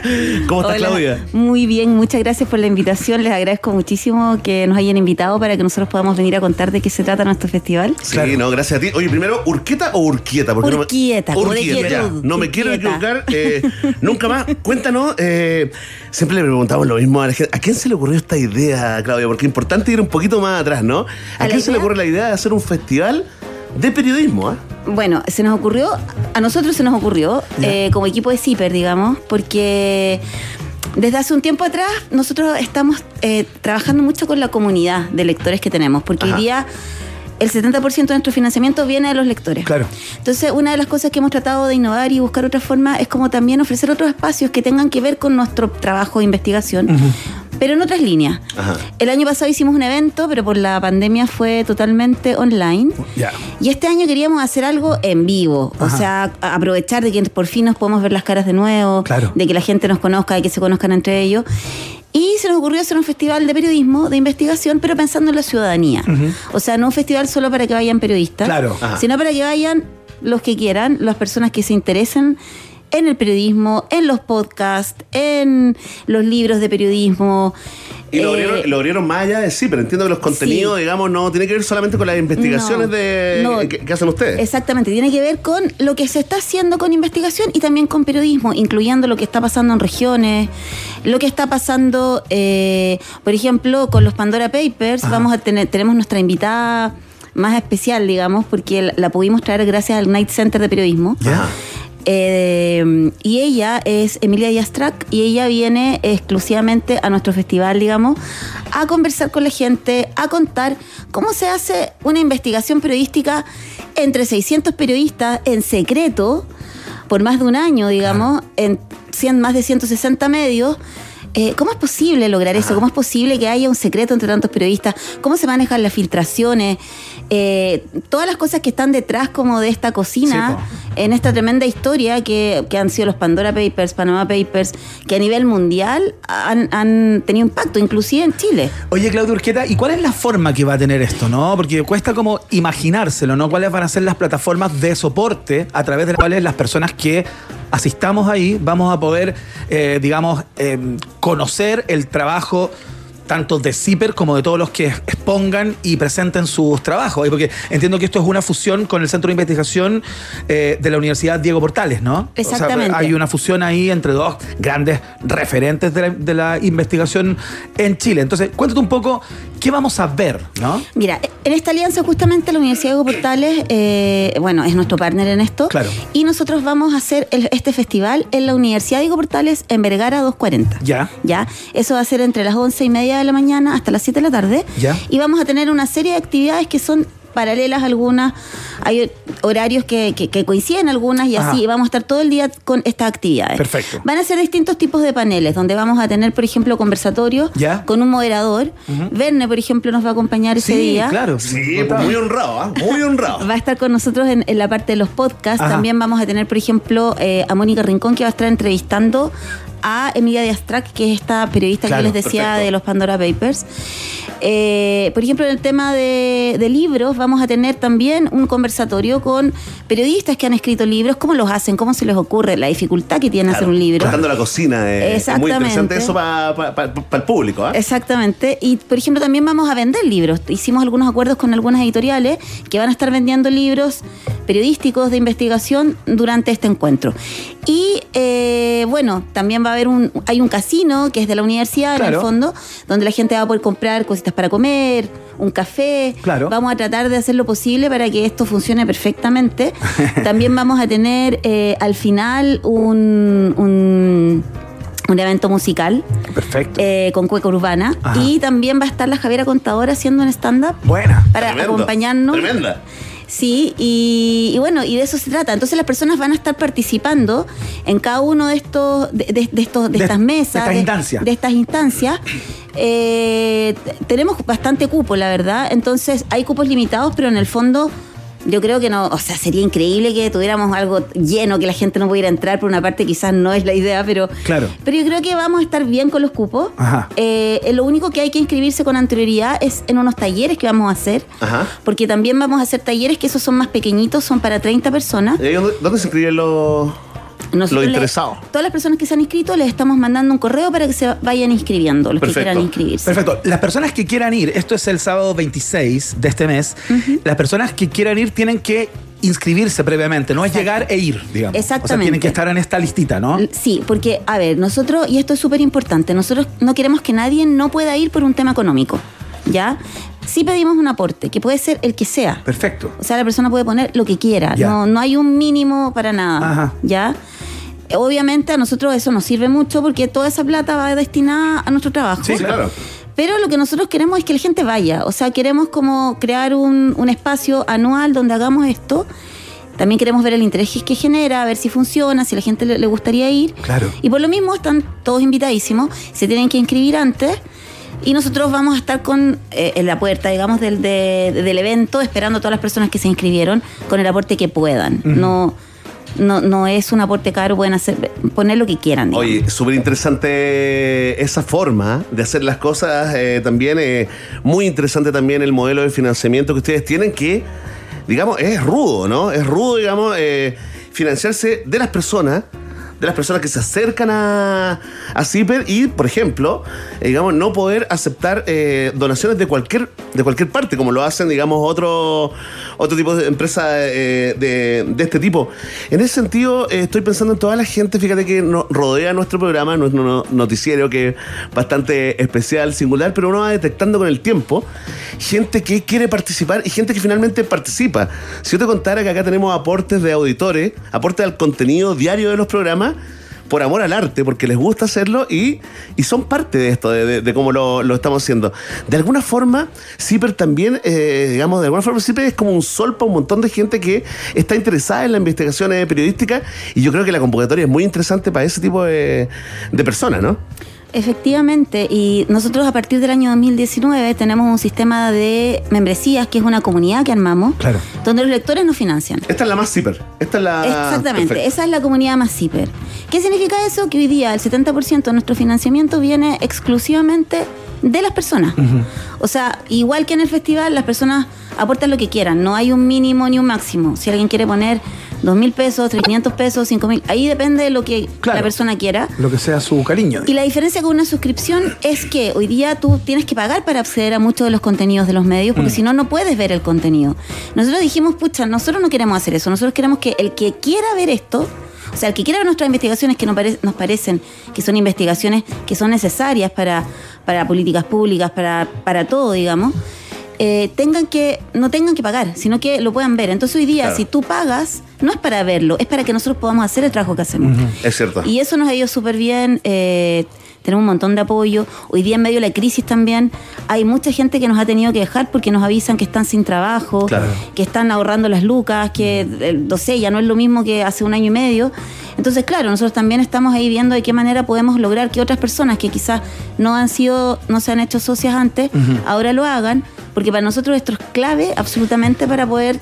¿Cómo estás, Hola. Claudia? Muy bien, muchas gracias por la invitación. Les agradezco muchísimo que nos hayan invitado para que nosotros podamos venir a contar de qué se trata nuestro festival. Sí, Claro. no, gracias a ti. Oye, primero, ¿Urqueta o Urquieta? Porque no me- Urquieta, como de Urquieta, ya. quietud, No me quiero Urquieta. equivocar eh, nunca más. Cuéntanos, eh, siempre le preguntamos lo mismo a la gente. ¿A quién se le ocurrió esta idea, Claudia? Porque es importante ir un poquito más atrás, ¿no? ¿A, ¿A quién se le ocurre la idea de hacer un festival de periodismo? ah? Bueno, se nos ocurrió, a nosotros se nos ocurrió, eh, como equipo de CIPER, digamos, porque desde hace un tiempo atrás nosotros estamos eh, trabajando mucho con la comunidad de lectores que tenemos, porque Ajá. hoy día el 70% de nuestro financiamiento viene de los lectores. Claro. Entonces, una de las cosas que hemos tratado de innovar y buscar otra forma es como también ofrecer otros espacios que tengan que ver con nuestro trabajo de investigación, pero en otras líneas. Ajá. El año pasado hicimos un evento, pero por la pandemia fue totalmente online. Ya. Y este año queríamos hacer algo en vivo, o sea, aprovechar de que por fin nos podemos ver las caras de nuevo, Claro. de que la gente nos conozca, de que se conozcan entre ellos. Y se nos ocurrió hacer un festival de periodismo, de investigación, pero pensando en la ciudadanía. O sea, no un festival solo para que vayan periodistas, Claro. Sino para que vayan los que quieran, las personas que se interesen en el periodismo, en los podcasts, en los libros de periodismo. Y lo, Eh, abrieron, lo abrieron más allá de sí, pero entiendo que los contenidos, Sí. digamos, no tiene que ver solamente con las investigaciones No, de, no. que, que hacen ustedes. Exactamente, tiene que ver con lo que se está haciendo con investigación y también con periodismo, incluyendo lo que está pasando en regiones, lo que está pasando, eh, por ejemplo, con los Pandora Papers. Vamos a tener, tenemos nuestra invitada más especial, digamos, porque la, la pudimos traer gracias al Night Center de Periodismo. Ya. Eh, y ella es Emilia Yastrak y ella viene exclusivamente a nuestro festival, digamos, a conversar con la gente, a contar cómo se hace una investigación periodística entre 600 periodistas en secreto por más de un año, digamos, en 100, más de 160 medios. Eh, ¿Cómo es posible lograr eso? ¿Cómo es posible que haya un secreto entre tantos periodistas? ¿Cómo se manejan las filtraciones? Eh, todas las cosas que están detrás como de esta cocina, Sí, en esta tremenda historia que, que han sido los Pandora Papers, Panama Papers, que a nivel mundial han, han tenido impacto, inclusive en Chile. Oye, Claudio Urqueta, ¿y cuál es la forma que va a tener esto, no? Porque cuesta como imaginárselo, ¿no? ¿Cuáles van a ser las plataformas de soporte a través de las cuales las personas que asistamos ahí vamos a poder, eh, digamos, eh, conocer el trabajo tanto de Zipper como de todos los que expongan y presenten sus trabajos. Porque entiendo que esto es una fusión con el Centro de Investigación eh, de la Universidad Diego Portales, ¿no? O sea, Exactamente. hay una fusión ahí entre dos grandes referentes de la, de la investigación en Chile. Entonces, cuéntate un poco qué vamos a ver, ¿no? Mira, en esta alianza justamente la Universidad de Hugo Portales, eh, bueno, es nuestro partner en esto. Claro. Y nosotros vamos a hacer el- este festival en la Universidad de Hugo Portales en Vergara 240. Ya. Ya. Eso va a ser entre las 11 y media de la mañana hasta las 7 de la tarde. Ya. Y vamos a tener una serie de actividades que son paralelas algunas, hay horarios que, que- que coinciden algunas y Ajá. así vamos a estar todo el día con estas actividades. Perfecto. Van a ser distintos tipos de paneles, donde vamos a tener, por ejemplo, conversatorios Ya. con un moderador. Verne, por ejemplo, nos va a acompañar ese día. claro. Sí, pues muy honrado, ¿ah? Muy honrado. Va a estar con nosotros en, en la parte de los podcasts. Ajá. También vamos a tener, por ejemplo, eh, a Mónica Rincón, que va a estar entrevistando a Emilia Díaz Track, que es esta periodista Claro, que les decía perfecto. de los Pandora Papers. Eh, por ejemplo, en el tema de, de libros, vamos a tener también un conversatorio con periodistas que han escrito libros, cómo los hacen, cómo se les ocurre, la dificultad que tiene hacer un libro. Tratando la cocina. eh, Es muy interesante Exactamente. eso para el público. ¿ah? Exactamente. Y, por ejemplo, también vamos a vender libros. Hicimos algunos acuerdos con algunas editoriales que van a estar vendiendo libros periodísticos de investigación durante este encuentro. Y, eh, bueno, también va a haber un... Hay un casino que es de la universidad, en el fondo, donde la gente va a poder comprar cositas para comer, un café. Claro. Vamos a tratar de hacer lo posible para que esto funcione perfectamente. también vamos a tener eh, al final un... un un evento musical Perfecto. eh, con Cueca Urbana. Ajá. Y también va a estar la Javiera Contadora haciendo un stand-up Buena. para Tremendo. acompañarnos. Tremenda. Sí, y, y bueno, y de eso se trata. Entonces las personas van a estar participando en cada uno de estos, de, de- de estos, de, De- estas de mesas, estas instancias. de estas instancias. Eh, tenemos bastante cupo, la verdad. Entonces hay cupos limitados, pero en el fondo yo creo que no, o sea, sería increíble que tuviéramos algo lleno, que la gente no pudiera entrar. Por una parte, quizás no es la idea, pero, Claro. pero yo creo que vamos a estar bien con los cupos. Ajá. Eh, lo único que hay que inscribirse con anterioridad es en unos talleres que vamos a hacer. Ajá. Porque también vamos a hacer talleres que esos son más pequeñitos, son para 30 personas. ¿Y ahí ¿Dónde, dónde se inscriben los, Nosotros los le- interesados? todas las personas que se han inscrito les estamos mandando un correo para que se vayan inscribiendo, los Perfecto. que quieran inscribirse. Perfecto. Las personas que quieran ir, esto es el sábado 26 de este mes, las personas que quieran ir tienen que inscribirse previamente, no es llegar e ir, digamos. O sea, Exactamente. tienen que estar en esta listita, ¿no? Sí, porque, a ver, nosotros, y esto es súper importante, nosotros no queremos que nadie no pueda ir por un tema económico, ¿ya? Sí pedimos un aporte, que puede ser el que sea. Perfecto. O sea, la persona puede poner lo que quiera, Ya. no, no hay un mínimo para nada, Ajá. ¿ya? Obviamente a nosotros eso nos sirve mucho porque toda esa plata va destinada a nuestro trabajo. Sí, Claro. Pero lo que nosotros queremos es que la gente vaya. O sea, queremos como crear un, un espacio anual donde hagamos esto. También queremos ver el interés que genera, ver si funciona, si a la gente le, le gustaría ir. Claro. Y por lo mismo están todos invitadísimos. Se tienen que inscribir antes. Y nosotros vamos a estar con eh, en la puerta, digamos, del, de- del evento, esperando a todas las personas que se inscribieron con el aporte que puedan. No, no, no es un aporte caro, pueden hacer, poner lo que quieran. Oye, súper interesante esa forma de hacer las cosas. eh, también eh, muy interesante también el modelo de financiamiento que ustedes tienen que, digamos, es rudo, ¿no? Es rudo, digamos, eh, financiarse de las personas. De las personas que se acercan a, a CIPER y, por ejemplo, eh, digamos, no poder aceptar eh, donaciones de cualquier, de cualquier parte, como lo hacen, digamos, otro, otro tipo de empresas eh, de, de este tipo. En ese sentido, eh, estoy pensando en toda la gente, fíjate que nos rodea nuestro programa, nuestro no- noticiero, que es bastante especial, singular, pero uno va detectando con el tiempo gente que quiere participar y gente que finalmente participa. Si yo te contara que acá tenemos aportes de auditores, aportes al contenido diario de los programas, por amor al arte, porque les gusta hacerlo y, y son parte de esto, de, cómo lo, lo estamos haciendo. De alguna forma, CIPER también, eh, digamos, de alguna forma, CIPER es como un sol para un montón de gente que está interesada en la investigación eh, periodística y yo creo que la convocatoria es muy interesante para ese tipo de, de personas, ¿no? Efectivamente, y nosotros a partir del año 2019 tenemos un sistema de membresías que es una comunidad que armamos, Claro. donde los lectores nos financian. Esta es la más CIPER. Esta es la. Exactamente, Perfecto. esa es la comunidad más CIPER. ¿Qué significa eso? Que hoy día el 70% de nuestro financiamiento viene exclusivamente de las personas. O sea, igual que en el festival, las personas aportan lo que quieran, no hay un mínimo ni un máximo. Si alguien quiere poner dos mil pesos, 500 pesos, cinco mil, ahí depende de lo que Claro. la persona quiera. Lo que sea su cariño. Y la diferencia con una suscripción es que hoy día tú tienes que pagar para acceder a muchos de los contenidos de los medios, porque si no, no puedes ver el contenido. Nosotros dijimos, pucha, nosotros no queremos hacer eso, nosotros queremos que el que quiera ver esto, o sea, el que quiera ver nuestras investigaciones que nos, pare- nos parecen que son investigaciones que son necesarias para, para políticas públicas, para, para todo, digamos, eh, tengan que, no tengan que pagar, sino que lo puedan ver. Entonces hoy día, Claro. si tú pagas, no es para verlo, es para que nosotros podamos hacer el trabajo que hacemos. Es cierto. Y eso nos ha ido súper bien. eh, tenemos un montón de apoyo. Hoy día, en medio de la crisis también, hay mucha gente que nos ha tenido que dejar porque nos avisan que están sin trabajo, Claro. que están ahorrando las lucas, que, eh, no sé, ya no es lo mismo que hace un año y medio. Entonces, claro, nosotros también estamos ahí viendo de qué manera podemos lograr que otras personas que quizás no han sido, no se han hecho socias antes, ahora lo hagan, porque para nosotros esto es clave absolutamente para poder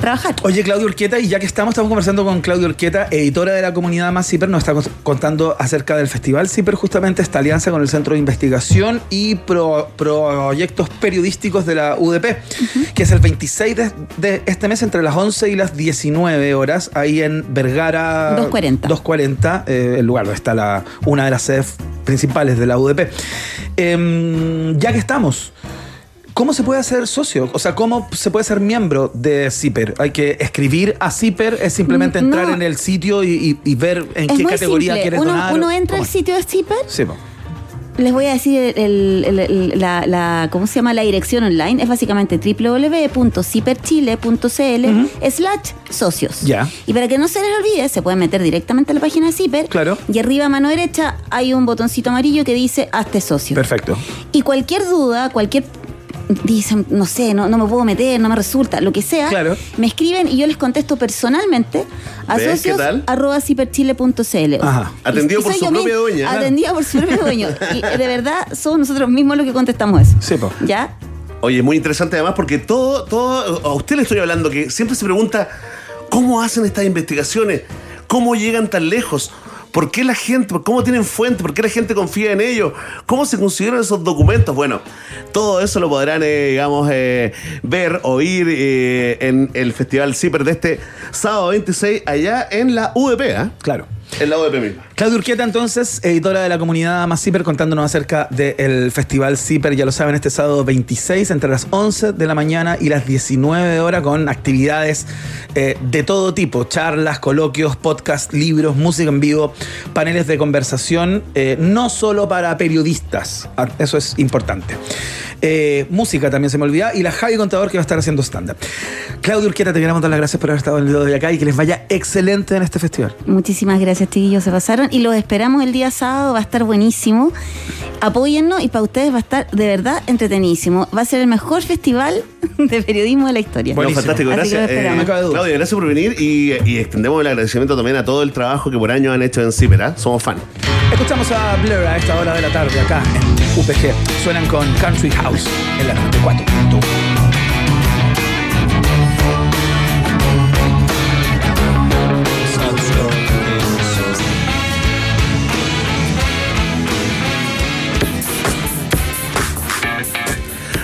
trabajar. Oye, Claudio Urquieta, y ya que estamos, estamos conversando con Claudio Urquieta, editora de la comunidad Más Ciper, nos está cont- contando acerca del Festival Ciper, justamente esta alianza con el Centro de Investigación y pro- proyectos periodísticos de la UDP, que es el 26 de, de este mes entre las 11 y las 19 horas, ahí en Vergara 240. 240, eh, el lugar donde está la, una de las sedes principales de la UDP. Em, ya que estamos, ¿Cómo se puede hacer socio? O sea, ¿cómo se puede ser miembro de Zipper? ¿Hay que escribir a Zipper? ¿Es simplemente Mm, entrar no. en el sitio y, y- y ver en es qué categoría simple. quieres uno, donar? uno entra ¿Cómo al sitio de Zipper, Sí, les voy a decir el- el- el- la, la- ¿cómo se llama? La dirección online. Es básicamente www.ziperchile.cl slash socios. Ya. Y para que no se les olvide, se pueden meter directamente a la página de Zipper. Claro. Y arriba a mano derecha hay un botoncito amarillo que dice hazte socio. Perfecto. Y cualquier duda, cualquier dicen, no sé, no, no me puedo meter, no me resulta, lo que sea, Claro. me escriben y yo les contesto personalmente a ¿Ves qué socios tal? arroba ciperchile.cl. Ajá. Atendido Y por su propia dueña. Atendido por su propio dueño. Y de verdad, somos nosotros mismos los que contestamos eso. Sí, po. ¿Ya? Oye, muy interesante además porque todo, todo, a usted le estoy hablando que siempre se pregunta cómo hacen estas investigaciones, cómo llegan tan lejos, por qué la gente, cómo tienen fuente, por qué la gente confía en ellos, cómo se consiguieron esos documentos. Bueno, todo eso lo podrán, eh, digamos, eh, ver, oír eh, en el Festival CIPER de este sábado 26 allá en la UDP, ¿ah? Claro. En la UDP misma. Claudia Urquieta, entonces, editora de la comunidad Más Ciper, contándonos acerca del Festival Ciper, ya lo saben, este sábado 26, entre las 11 de la mañana y las 19 horas, con actividades eh, de todo tipo: charlas, coloquios, podcasts, libros, música en vivo, paneles de conversación, eh, no solo para periodistas, ah, eso es importante. Eh, música también se me olvida, y la Javi Contador que va a estar haciendo stand-up. Claudia Urquieta, te queremos dar las gracias por haber estado en el video de acá y que les vaya excelente en este festival. Muchísimas gracias, chiquillos, se pasaron. Y los esperamos el día sábado, va a estar buenísimo. Apóyennos y para ustedes va a estar de verdad entretenidísimo. Va a ser el mejor festival de periodismo de la historia. Bueno, fantástico, gracias. No duda. Claudia, gracias por venir y, y extendemos el agradecimiento también a todo el trabajo que por años han hecho en CIPER, ¿ah? Somos fan. Escuchamos a Blur a esta hora de la tarde acá en UPG. Suenan con Country House en la 94.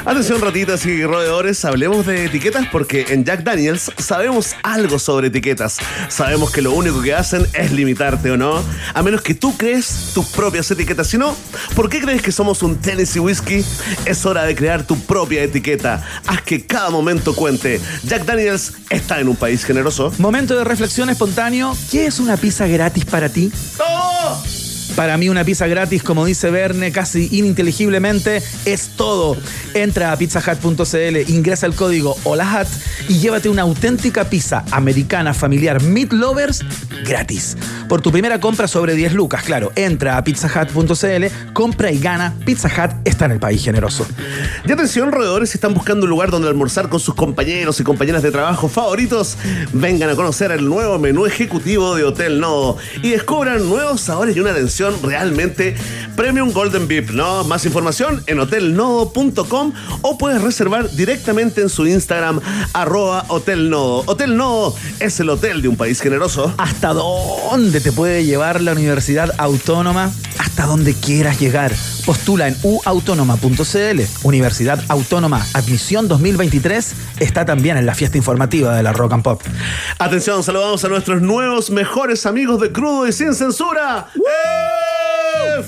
Atención ratitas y roedores, hablemos de etiquetas porque en Jack Daniels sabemos algo sobre etiquetas. Sabemos que lo único que hacen es limitarte o no, a menos que tú crees tus propias etiquetas. Si no, ¿por qué crees que somos un Tennessee Whiskey? Es hora de crear tu propia etiqueta. Haz que cada momento cuente. Jack Daniels está en un país generoso. Momento de reflexión espontáneo. ¿Qué es una pizza gratis para ti? ¡Oh! Para mí una pizza gratis, como dice Verne, casi ininteligiblemente, es todo. Entra a pizzahut.cl, ingresa el código HOLAHAT y llévate una auténtica pizza americana familiar Meat Lovers gratis. Por tu primera compra sobre 10 lucas, claro. Entra a pizzahut.cl, compra y gana. Pizza Hut está en el país generoso. Y atención, roedores, están buscando un lugar donde almorzar con sus compañeros y compañeras de trabajo favoritos, vengan a conocer el nuevo menú ejecutivo de Hotel Nodo y descubran nuevos sabores y una atención realmente Premium Golden Beef, ¿no? Más información en hotelnodo.com o puedes reservar directamente en su Instagram, arroba Hotel Nodo. Hotel Nodo es el hotel de un país generoso. ¿Hasta dónde te puede llevar la Universidad Autónoma? Hasta donde quieras llegar. Postula en uautónoma.cl. Universidad Autónoma Admisión 2023 está también en la fiesta informativa de la Rock and Pop. Atención, saludamos a nuestros nuevos mejores amigos de Crudo y Sin Censura. ¡Eh!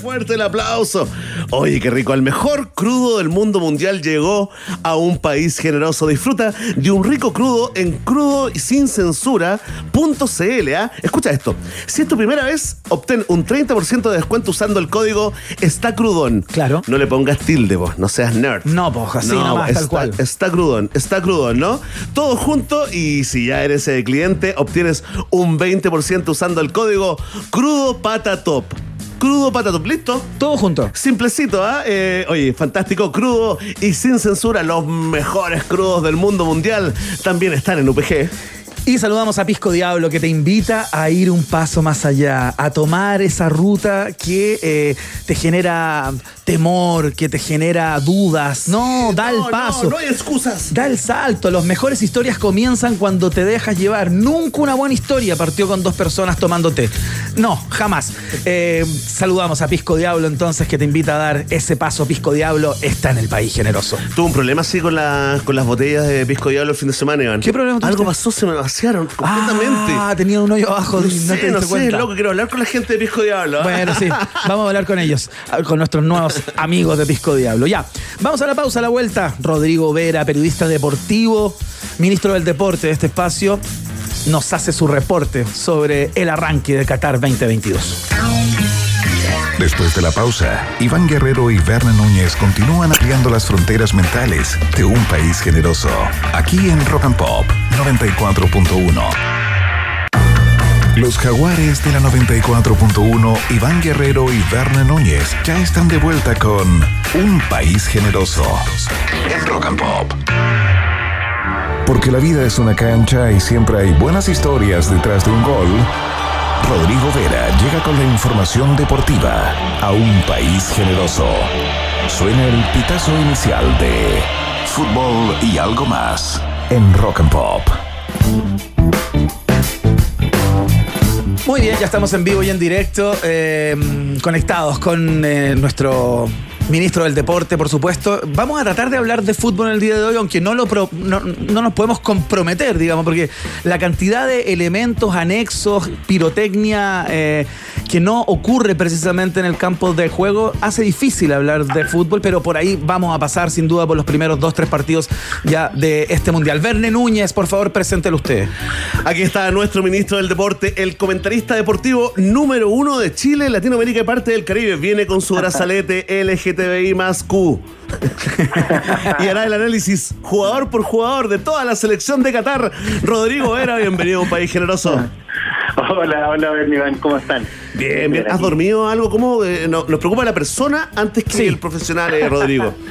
Fuerte el aplauso. Oye, qué rico. El mejor crudo del mundo mundial llegó a un país generoso. Disfruta de un rico crudo en crudo y sin censura.cl. ¿ah? Escucha esto. Si es tu primera vez, obtén un 30% de descuento usando el código Está Crudón. Claro. No le pongas tilde, vos. No seas nerd. No, pues así nomás, está, tal cual. Está crudón, está crudón, ¿no? Todo junto y si ya eres eh, cliente, obtienes un 20% usando el código Crudo Patatop. Crudo Patatop, ¿listo? Todo junto. Simplecito, ¿ah? Eh, oye, fantástico, crudo y sin censura, los mejores crudos del mundo mundial también están en UPG. Y saludamos a Pisco Diablo que te invita a ir un paso más allá, a tomar esa ruta que eh, te genera temor, que te genera dudas. No, da el paso. No, no hay excusas. Da el salto. Las mejores historias comienzan cuando te dejas llevar. Nunca una buena historia partió con dos personas tomando té. No, jamás. Eh, saludamos a Pisco Diablo entonces que te invita a dar ese paso. Pisco Diablo está en el país generoso. Tuve un problema así con, la- con las botellas de pisco diablo el fin de semana, Iván. ¿Qué problema tuviste? Algo pasó, se me vaciaron completamente. Ah, tenía un hoyo abajo. no te sé, no sé, cuenta. loco, quiero hablar con la gente de pisco diablo. ¿ah? Bueno, sí, vamos a hablar con ellos, con nuestros nuevos amigos de Pisco Diablo. Ya, vamos a la pausa, a la vuelta. Rodrigo Vera, periodista deportivo, ministro del deporte de este espacio, nos hace su reporte sobre el arranque de Qatar 2022. Después de la pausa, Iván Guerrero y Berna Núñez continúan ampliando las fronteras mentales de un país generoso. Aquí en Rock and Pop 94.1. Los jaguares de la 94.1, Iván Guerrero y Berna Núñez ya están de vuelta con Un País Generoso en Rock and Pop. Porque la vida es una cancha y siempre hay buenas historias detrás de un gol. Rodrigo Vera llega con la información deportiva a un país generoso. Suena el pitazo inicial de fútbol y algo más en Rock and Pop. Muy bien, ya estamos en vivo y en directo, eh, conectados con eh, nuestro ministro del deporte, por supuesto. Vamos a tratar de hablar de fútbol en el día de hoy, aunque no, lo pro- no, no nos podemos comprometer, digamos, porque la cantidad de elementos, anexos, pirotecnia eh, que no ocurre precisamente en el campo de juego hace difícil hablar de fútbol, pero por ahí vamos a pasar sin duda por los primeros dos, tres partidos ya de este mundial. Verne Núñez, por favor, preséntelo usted. Aquí está nuestro ministro del deporte, el comentarista deportivo número uno de Chile, Latinoamérica y parte del Caribe. Viene con su brazalete LGTBI más Q. y hará el análisis jugador por jugador de toda la selección de Qatar. Rodrigo Vera, bienvenido a un país generoso. Hola, hola, Iván, ¿cómo están? Bien, bien. ¿Has dormido algo? ¿Cómo eh, no- nos preocupa la persona antes que Sí. el profesional, eh, Rodrigo?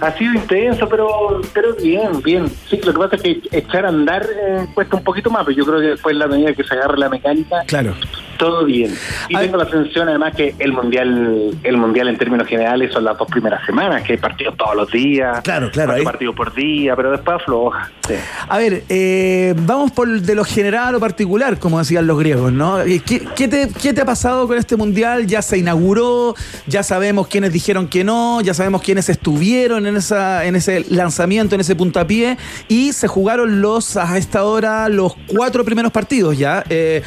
Ha sido intenso, pero pero bien, bien. Sí, lo que pasa es que echar a andar eh, cuesta un poquito más, pero yo creo que después, la medida que se agarre la mecánica, Claro. todo bien. Y A tengo la sensación, además, que el mundial el mundial en términos generales son las dos primeras semanas, que hay partidos todos los días. Claro, claro, ahí- partidos por día, pero después afloja. Sí. A ver, eh, vamos por de lo general a lo particular, como los griegos, ¿no? ¿Qué, qué te, qué te ha pasado con este mundial? Ya se inauguró, ya sabemos quiénes dijeron que no, ya sabemos quiénes estuvieron en, esa, en ese lanzamiento, en ese puntapié, y se jugaron los, a esta hora, los cuatro primeros partidos ya. Eh,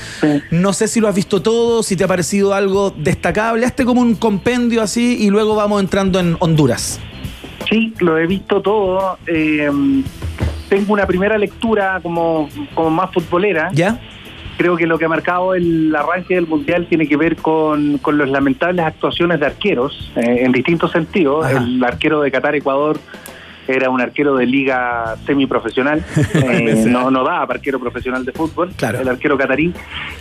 no sé si lo has visto todo, si te ha parecido algo destacable. Hazte como un compendio así y luego vamos entrando en Honduras. Sí, lo he visto todo. eh, tengo una primera lectura como, como más futbolera. ¿Ya? Creo que lo que ha marcado el arranque del Mundial tiene que ver con, con las lamentables actuaciones de arqueros, eh, en distintos sentidos. Ajá. El arquero de Qatar-Ecuador era un arquero de liga semiprofesional, eh, no, no da para arquero profesional de fútbol, Claro. el arquero catarí.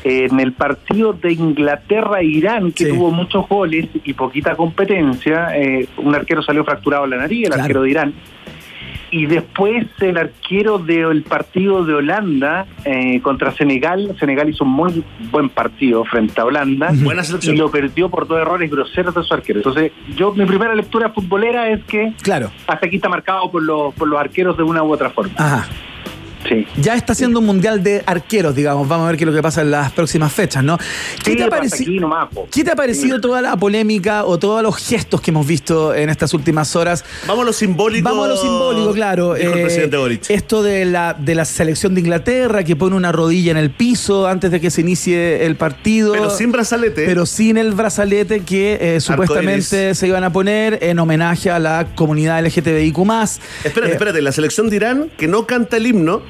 Eh, en el partido de Inglaterra-Irán, que Sí. tuvo muchos goles y poquita competencia, eh, un arquero salió fracturado en la nariz, el Claro. arquero de Irán. Y después el arquero del partido de Holanda eh, contra Senegal. Senegal hizo un muy buen partido frente a Holanda. Buena selección. Y lo perdió por dos errores groseros de su arquero. Entonces, yo mi primera lectura futbolera es que Claro. hasta aquí está marcado por los, por los arqueros de una u otra forma. Ajá. Sí. Ya está siendo un mundial de arqueros, digamos. Vamos a ver qué es lo que pasa en las próximas fechas, ¿no? ¿Qué, Sí, te, ha hasta pareci- aquí nomás, po. ¿Qué te ha parecido Sí. toda la polémica o todos los gestos que hemos visto en estas últimas horas? Vamos a lo simbólico. Vamos a lo simbólico, claro. Dijo el Eh, presidente Boric. Esto de la, de la selección de Inglaterra que pone una rodilla en el piso antes de que se inicie el partido. Pero sin brazalete. Pero sin el brazalete que eh, supuestamente se iban a poner en homenaje a la comunidad LGTBIQ. Espérate, Eh, espérate. La selección de Irán que no canta el himno,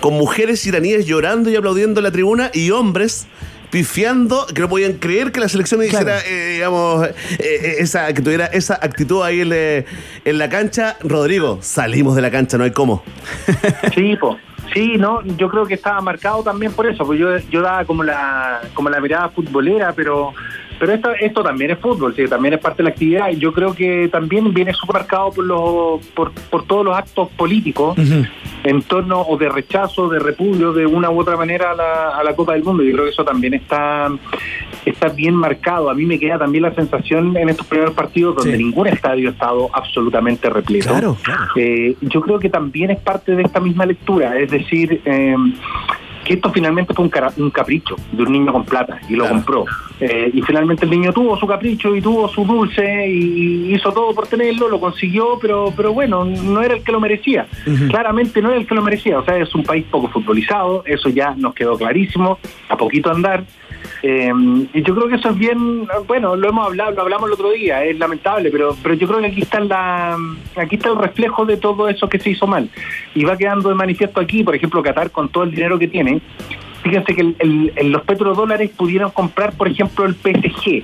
con mujeres iraníes llorando y aplaudiendo en la tribuna y hombres pifiando, que no podían creer que la selección Claro. hiciera, eh, digamos, eh, eh, esa, que tuviera esa actitud ahí en, eh, en la cancha. Rodrigo, salimos de la cancha, no hay cómo. Sí, po. Sí, no, yo creo que estaba marcado también por eso, pues yo, yo daba como la, como la mirada futbolera, pero, pero esto, esto también es fútbol, ¿sí? también es parte de la actividad. Y yo creo que también viene supermercado por, los, por, por todos los actos políticos en torno o de rechazo, de repudio de una u otra manera a la, a la Copa del Mundo. Yo creo que eso también está, está bien marcado. A mí me queda también la sensación en estos primeros partidos donde Sí. ningún estadio ha estado absolutamente repleto. Claro, claro. Eh, yo creo que también es parte de esta misma lectura, es decir, eh, que esto finalmente fue un, cara- un capricho de un niño con plata y lo Claro. compró. Eh, y finalmente el niño tuvo su capricho y tuvo su dulce y hizo todo por tenerlo, lo consiguió, pero, pero bueno, no era el que lo merecía. Claramente no era el que lo merecía. O sea, es un país poco futbolizado, eso ya nos quedó clarísimo, a poquito andar. Eh, y yo creo que eso es bien, bueno, lo hemos hablado, lo hablamos el otro día, es lamentable, pero, pero yo creo que aquí está la, aquí está el reflejo de todo eso que se hizo mal. Y va quedando de manifiesto aquí, por ejemplo, Qatar con todo el dinero que tiene. Fíjense que el- el- los petrodólares pudieron comprar, por ejemplo, el PSG.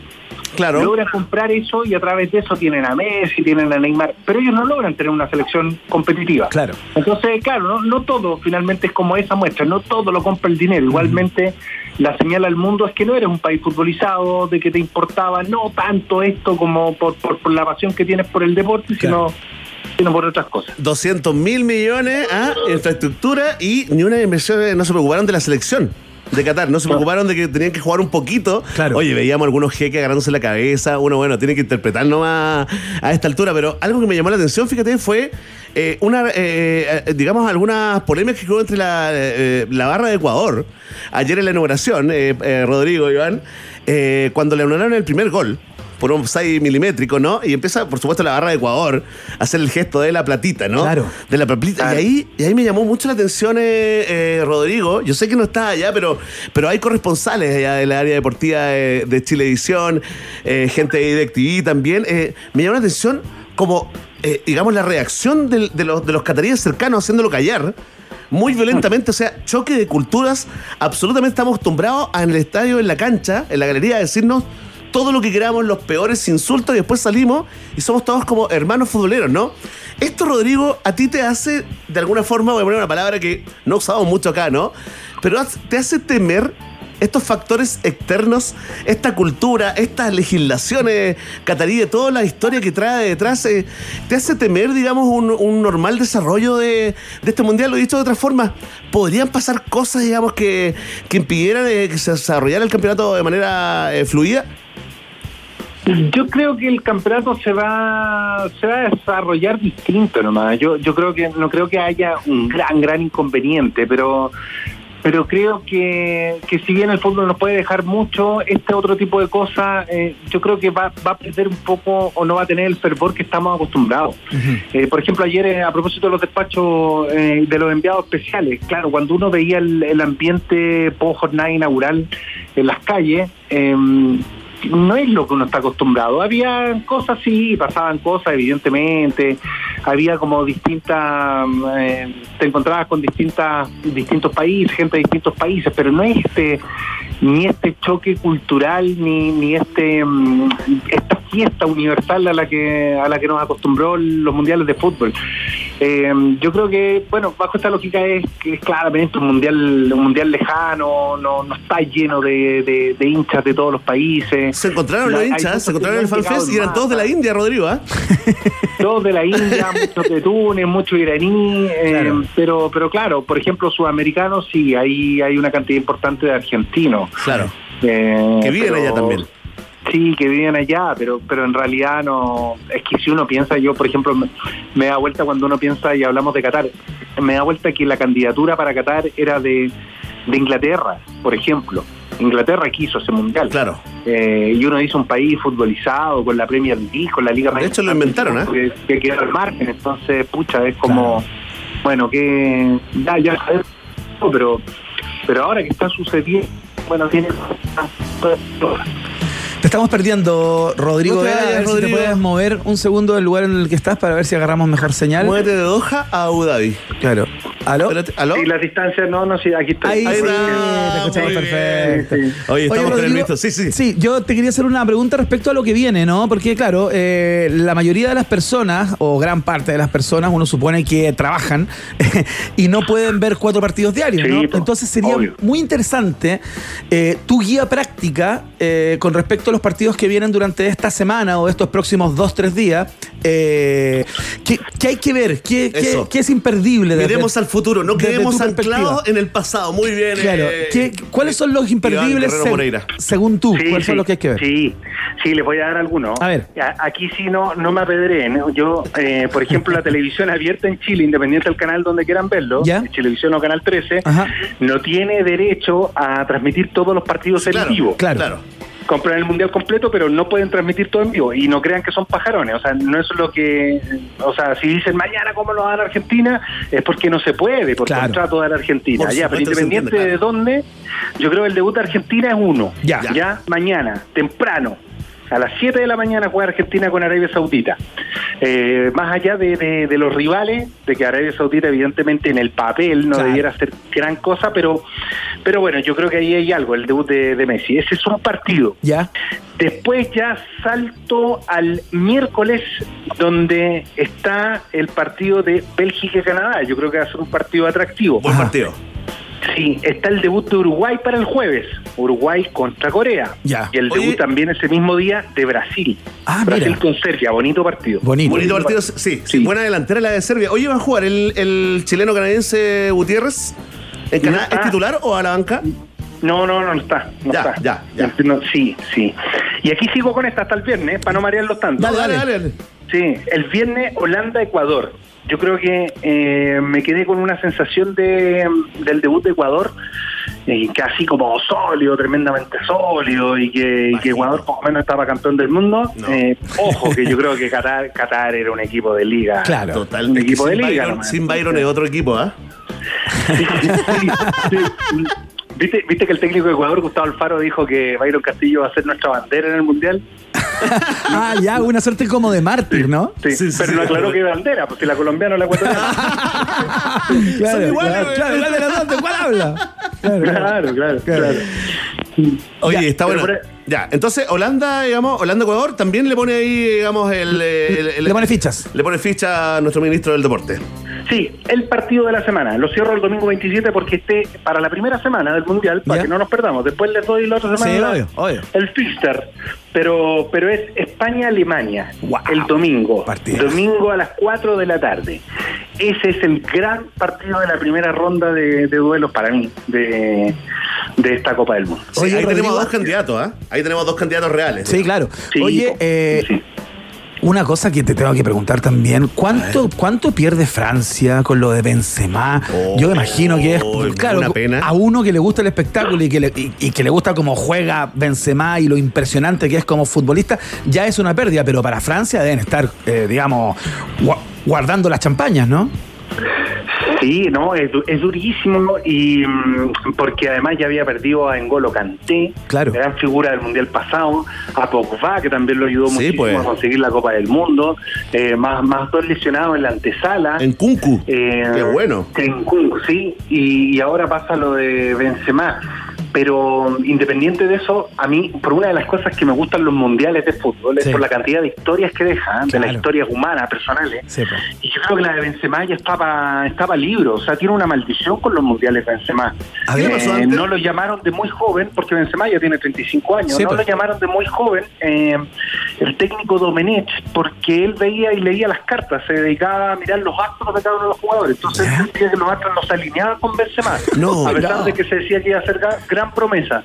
Claro. Logran comprar eso y a través de eso tienen a Messi, tienen a Neymar, pero ellos no logran tener una selección competitiva. Claro. Entonces, claro, no, no todo finalmente es como esa muestra, no todo lo compra el dinero. Igualmente, la señal al mundo es que no eres un país futbolizado, de que te importaba no tanto esto como por, por, por la pasión que tienes por el deporte, Claro. sino, sino por otras cosas. 200 mil millones a infraestructura y ni una inversión, eh, no se preocuparon de la selección de Qatar, no se preocuparon de que tenían que jugar un poquito. Claro. Oye, veíamos algunos jeques agarrándose la cabeza, uno, bueno, tiene que interpretar nomás a esta altura, pero algo que me llamó la atención, fíjate, fue eh, una, eh, eh, digamos, algunas polémicas que hubo entre la, eh, la barra de Ecuador ayer en la inauguración, eh, eh, Rodrigo, Iván, eh, cuando le anularon el primer gol por un 6 milimétrico, ¿no? Y empieza, por supuesto, la barra de Ecuador a hacer el gesto de la platita, ¿no? Claro. De la platita. Claro. Y ahí, y ahí me llamó mucho la atención, eh, eh, Rodrigo. Yo sé que no está allá, pero, pero hay corresponsales allá del área deportiva de, de Chilevisión, eh, gente de DirecTV también. Eh, me llamó la atención como, eh, digamos, la reacción del- de, los, de los cataríes cercanos haciéndolo callar. Muy violentamente, o sea, choque de culturas. Absolutamente estamos acostumbrados a en el estadio, en la cancha, en la galería, a decirnos todo lo que queramos, los peores insultos, y después salimos y somos todos como hermanos futboleros, ¿no? Esto, Rodrigo, a ti te hace, de alguna forma, voy a poner una palabra que no usamos mucho acá, ¿no? Pero te hace temer estos factores externos, esta cultura, estas legislaciones catarí, de toda la historia que trae detrás, eh, te hace temer, digamos, un, un normal desarrollo de, de este mundial. Lo he dicho de otra forma, ¿podrían pasar cosas, digamos, que, que impidieran eh, que se desarrollara el campeonato de manera eh, fluida? Yo creo que el campeonato se va se va a desarrollar distinto nomás. Yo yo creo que no creo que haya un gran gran inconveniente, pero pero creo que, que si bien el fútbol nos puede dejar mucho, este otro tipo de cosas, eh, yo creo que va, va a perder un poco o no va a tener el fervor que estamos acostumbrados. Eh, por ejemplo, ayer eh, a propósito de los despachos de los enviados especiales, claro, cuando uno veía el, el ambiente post jornada inaugural en las calles, eh, no es lo que uno está acostumbrado. Había cosas, sí, pasaban cosas, evidentemente. Había como distintas, eh, te encontrabas con distintas, distintos países, gente de distintos países, pero no es este, ni este choque cultural, ni, ni este, mm, esta fiesta universal a la que, a la que nos acostumbró los mundiales de fútbol. Eh, yo creo que, bueno, bajo esta lógica es que es claramente un mundial, un mundial lejano, no, no está lleno de, de- de hinchas de todos los países. Se encontraron los Hay hinchas, se encontraron en el FanFest y eran todos de la. India, Rodrigo, ¿ah? Todos de la India, muchos de Túnez, muchos iraní, eh, Claro. pero pero claro, por ejemplo, sudamericanos sí, hay, hay una cantidad importante de argentinos. Claro. eh, Que viven allá también. Sí, que viven allá, pero pero en realidad no. Es que si uno piensa, yo por ejemplo, me, me da vuelta cuando uno piensa y hablamos de Qatar, me da vuelta que la candidatura para Qatar era de, de Inglaterra, por ejemplo. Inglaterra quiso ese mundial. Claro. Eh, y uno dice un país futbolizado con la Premier League, con la Liga De hecho, lo inventaron, ¿eh? que, que queda al margen. Entonces, pucha, es como, bueno, que ya, ya pero, pero ahora que está sucediendo, bueno, tiene. Te estamos perdiendo, Rodrigo No te Vega. A vayas, ver si te Rodrigo. puedes mover un segundo del lugar en el que estás para ver si agarramos mejor señal. Muévete de Doha a Abu Dhabi. Claro. ¿Aló? ¿Aló? Sí, las distancias, no, no, sí, aquí estoy. Ahí, Ahí sí, está, te escuchamos muy perfecto. bien. Oye, estamos con el. Sí, sí. Sí, yo te quería hacer una pregunta respecto a lo que viene, ¿no? Porque, claro, eh, la mayoría de las personas, o gran parte de las personas, uno supone que trabajan y no pueden ver cuatro partidos diarios, ¿no? Sí, Entonces sería obvio. muy interesante eh, tu guía práctica eh, con respecto a los partidos que vienen durante esta semana o estos próximos dos, tres días. Eh, ¿qué, qué hay que ver? ¿Qué, qué- es imperdible? desde- Miremos al futuro, no quedemos anclados en el pasado. Muy bien. Claro. eh, ¿Qué- ¿Cuáles son los imperdibles seg- según tú? Sí, ¿Cuáles son los que hay que ver? Sí, sí, les voy a dar algunos. A ver. Aquí sí no, no me apedreen. Yo, eh, por ejemplo, la televisión abierta en Chile, independiente del canal donde quieran verlo, Ya. Televisión o Canal 13, Ajá. no tiene derecho a transmitir todos los partidos en Claro, vivo. Claro. Claro. Compran el mundial completo, pero no pueden transmitir todo en vivo. Y no crean que son pajarones. O sea, no es lo que. O sea, si dicen mañana cómo lo dan a Argentina, es porque no se puede, por Claro. contrato de la Argentina. Por ya, pero independiente entiende, de dónde, yo creo que el debut de Argentina es uno. Ya. Ya, mañana, temprano. A las 7 de la mañana juega Argentina con Arabia Saudita. Eh, más allá de, de- de los rivales, de que Arabia Saudita evidentemente en el papel no Claro. debiera hacer gran cosa, pero, pero bueno, yo creo que ahí hay algo, el debut de, de Messi. Ese es un partido. ¿Ya? Después ya salto al miércoles donde está el partido de Bélgica-Canadá. Yo creo que va a ser un partido atractivo. Buen Ajá. partido. Sí, está el debut de Uruguay para el jueves. Uruguay contra Corea. Ya. Y el Oye. debut también ese mismo día de Brasil. Ah, Brasil mira. con Serbia. Bonito partido. Bonito. Bonito partido, sí, sí. Sí. Buena delantera la de Serbia. Oye, ¿va a jugar el, el chileno canadiense Gutiérrez? ¿En Canadá Ah. es titular o a la banca? No, no, no, no está. No Ya, está. ya, ya. No, sí, sí. Y aquí sigo con esta hasta el viernes, para no marearlos tanto. Dale, dale, dale. dale. Sí, el viernes Holanda-Ecuador. Yo creo que eh, me quedé con una sensación de, del debut de Ecuador, eh, casi como sólido, tremendamente sólido, y que, y que Ecuador por lo menos estaba campeón del mundo. No. Eh, ojo, que yo creo que Qatar, Qatar era un equipo de liga. Claro. Total. Un equipo de sin liga Byron, sin Byron es otro equipo, ¿ah? Sí, sí, sí. ¿Viste, ¿Viste que el técnico de Ecuador, Gustavo Alfaro, dijo que Byron Castillo va a ser nuestra bandera en el Mundial? Ah, ya, una suerte como de mártir, ¿no? Sí, Sí, sí, pero sí. no aclaró qué bandera, pues si la colombiana o la ecuatoriana. Claro, Son iguales, claro, claro. Claro, claro, claro, Claro. claro. Oye, Ya, está bueno. por- Ya, entonces Holanda, digamos, Holanda-Ecuador también le pone ahí, digamos, el, el- el- Le pone fichas. Le pone ficha a nuestro ministro del deporte. Sí, el partido de la semana. Lo cierro el domingo 27 porque esté para la primera semana del Mundial, para Ya. que no nos perdamos. Después les doy la otra semana Sí, la- obvio, obvio. el Fister. Pero, pero es España-Alemania, el domingo. Partidazo. Domingo a las 4 de la tarde. Ese es el gran partido de la primera ronda de, de duelos para mí, de, de esta Copa del Mundo. Sí, Oye, ahí Rodrigo- tenemos dos candidatos, ¿ah? Ahí tenemos dos candidatos reales. Sí, claro. Sí, Oye, eh, sí. Una cosa que te tengo que preguntar también, ¿cuánto, cuánto pierde Francia con lo de Benzema? Oh, Yo me imagino que es, oh, claro, una pena. a uno que le gusta el espectáculo y que, le, y, y que le gusta cómo juega Benzema y lo impresionante que es como futbolista, ya es una pérdida, pero para Francia deben estar, eh, digamos, gua- guardando las champañas, ¿no? Sí, no, es, es durísimo y mm, porque además ya había perdido a Engolo Kanté, Claro. gran figura del mundial pasado, a Pogba que también lo ayudó Sí, muchísimo pues. a conseguir la Copa del Mundo, eh, más más dos lesionados en la antesala. En Kunku. Eh, Qué bueno. En Kunku, sí, y, y ahora pasa lo de Benzema. Pero independiente de eso, a mí, por una de las cosas que me gustan los mundiales de fútbol, es por la cantidad de historias que dejan, de las historias humanas, personales. Sí, pues. Y yo creo que la de Benzema ya está pa libro, o sea, tiene una maldición con los mundiales Benzema. A ver, Eh, no lo llamaron de muy joven, porque Benzema ya tiene 35 años, Sí, no pues. lo llamaron de muy joven eh, el técnico Domenech, porque él veía y leía las cartas, se dedicaba a mirar los astros de cada uno de los jugadores, entonces él sentía que los astros no se alineaban con Benzema, No, a pesar no. de que se decía que iba a ser gran promesa.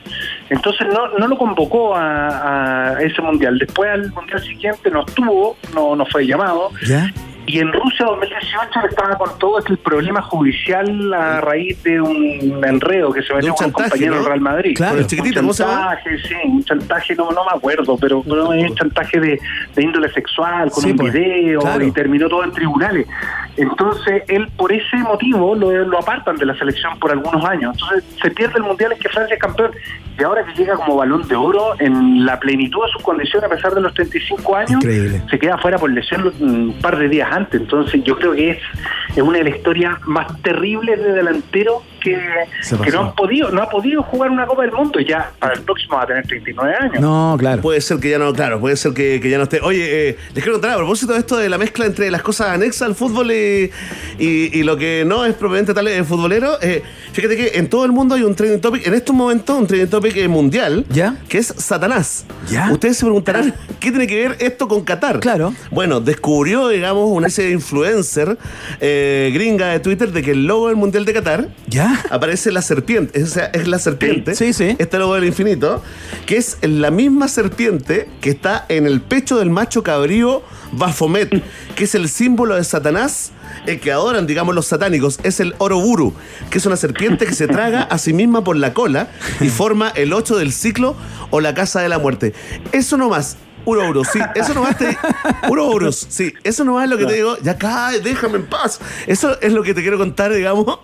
Entonces no, no lo convocó a, ese mundial. Después al mundial siguiente no estuvo, no, no fue llamado. ¿Ya? Y en Rusia 2018 estaba con todo este problema judicial a raíz de un enredo que se metió con un compañero ¿no? del Real Madrid. Claro. Chiquitito, un chantaje, sí, un chantaje, no, no me acuerdo, pero, un chantaje de, de índole sexual, con Sí, un pues, video, claro. y terminó todo en tribunales. Entonces, él por ese motivo lo, lo apartan de la selección por algunos años. Entonces, se pierde el Mundial en que Francia es campeón. Y ahora que llega como balón de oro en la plenitud de sus condiciones, a pesar de los 35 años, Increíble. se queda fuera por lesión un par de días Entonces, yo creo que es es una de las historias más terribles de delantero que, no han podido, no ha podido jugar una Copa del Mundo y ya para el próximo va a tener 39 años. No, claro. Puede ser que ya no, claro, puede ser que, que ya no esté. Oye, eh, les quiero contar a propósito de esto de la mezcla entre las cosas anexas al fútbol y, y- y lo que no es propiamente tal eh, futbolero. eh, fíjate que en todo el mundo hay un trending topic, en estos momentos, un trending topic eh, mundial, ¿Ya? que es Satanás. ¿Ya? Ustedes se preguntarán, ¿qué tiene que ver esto con Qatar? Claro. Bueno, descubrió, digamos, una de influencer eh, gringa de Twitter de que el logo del Mundial de Qatar ¿Ya? Aparece la serpiente, o sea, es la serpiente, Sí, sí. este logo del infinito, que es la misma serpiente que está en el pecho del macho cabrío Baphomet, que es el símbolo de Satanás, el que adoran, digamos, los satánicos, es el Oroburu, que es una serpiente que se traga a sí misma por la cola y forma el 8 del ciclo o la casa de la muerte. Eso nomás. Uroboros, sí, eso nomás te. Uroboros, sí, eso nomás es lo que te digo. Ya cae, déjame en paz. Eso es lo que te quiero contar, digamos,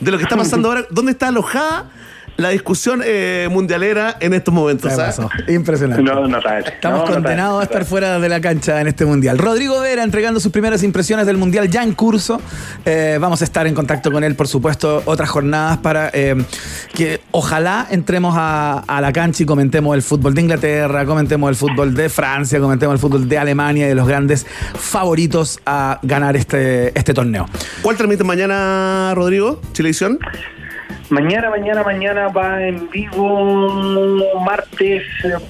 de lo que está pasando ahora. ¿Dónde está alojada la discusión eh, mundialera en estos momentos? Se ¿sabes? pasó. Impresionante. No, notable. Estamos No, condenados a estar fuera de la cancha en este mundial. Rodrigo Vera entregando sus primeras impresiones del mundial ya en curso. Eh, vamos a estar en contacto con él, por supuesto, otras jornadas para eh, que ojalá entremos a, a la cancha y comentemos el fútbol de Inglaterra, comentemos el fútbol de Francia, comentemos el fútbol de Alemania y de los grandes favoritos a ganar este, este torneo. ¿Cuál transmite mañana, Rodrigo? ¿Chilevisión? Mañana, mañana, mañana va en vivo martes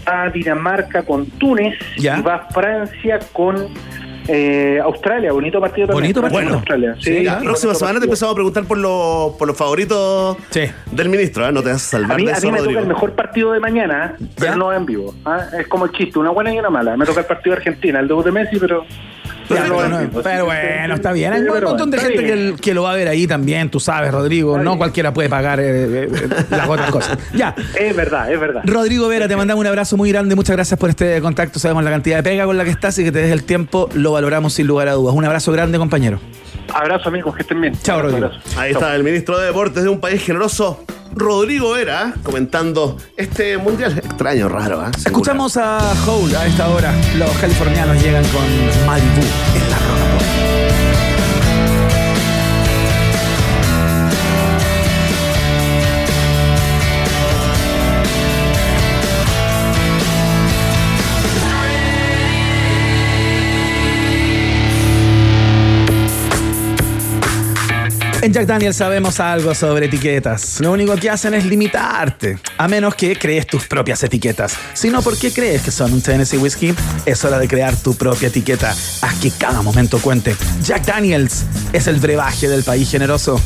a Dinamarca con Túnez Ya. y va Francia con eh, Australia. Bonito partido también. Bonito partido. Con Australia. Sí. La próxima semana te empezamos a preguntar por los, por los favoritos Sí. del ministro. ¿eh? No te vas a A salvar mí, de a eso, mí me toca el mejor partido de mañana, pero ¿Ya? no en vivo. ¿ah? Es como el chiste, una buena y una mala. Me toca el partido de Argentina, el debut de Messi, pero... Ya, pero no bueno, pero está bien. Hay un montón de gente que, lo va a ver ahí también, tú sabes, Rodrigo. No cualquiera puede pagar eh, eh, eh, las otras cosas. Ya. Es verdad, es verdad. Rodrigo Vera, te mandamos un abrazo muy grande. Muchas gracias por este contacto. Sabemos la cantidad de pega con la que estás y que te des el tiempo. Lo valoramos sin lugar a dudas. Un abrazo grande, compañero. Abrazo, amigos, que estén bien. Chao, Rodrigo. abrazo. Ahí está el ministro de Deportes de un país generoso, Rodrigo Vera, comentando este mundial extraño, raro. ¿eh? Escuchamos a Hole a esta hora. Los californianos llegan con Malibu en la En Jack Daniels sabemos algo sobre etiquetas. Lo único que hacen es limitarte, a menos que crees tus propias etiquetas. Si no, ¿por qué crees que son un Tennessee Whiskey? Es hora de crear tu propia etiqueta. Haz que cada momento cuente. Jack Daniels es el brebaje del país generoso.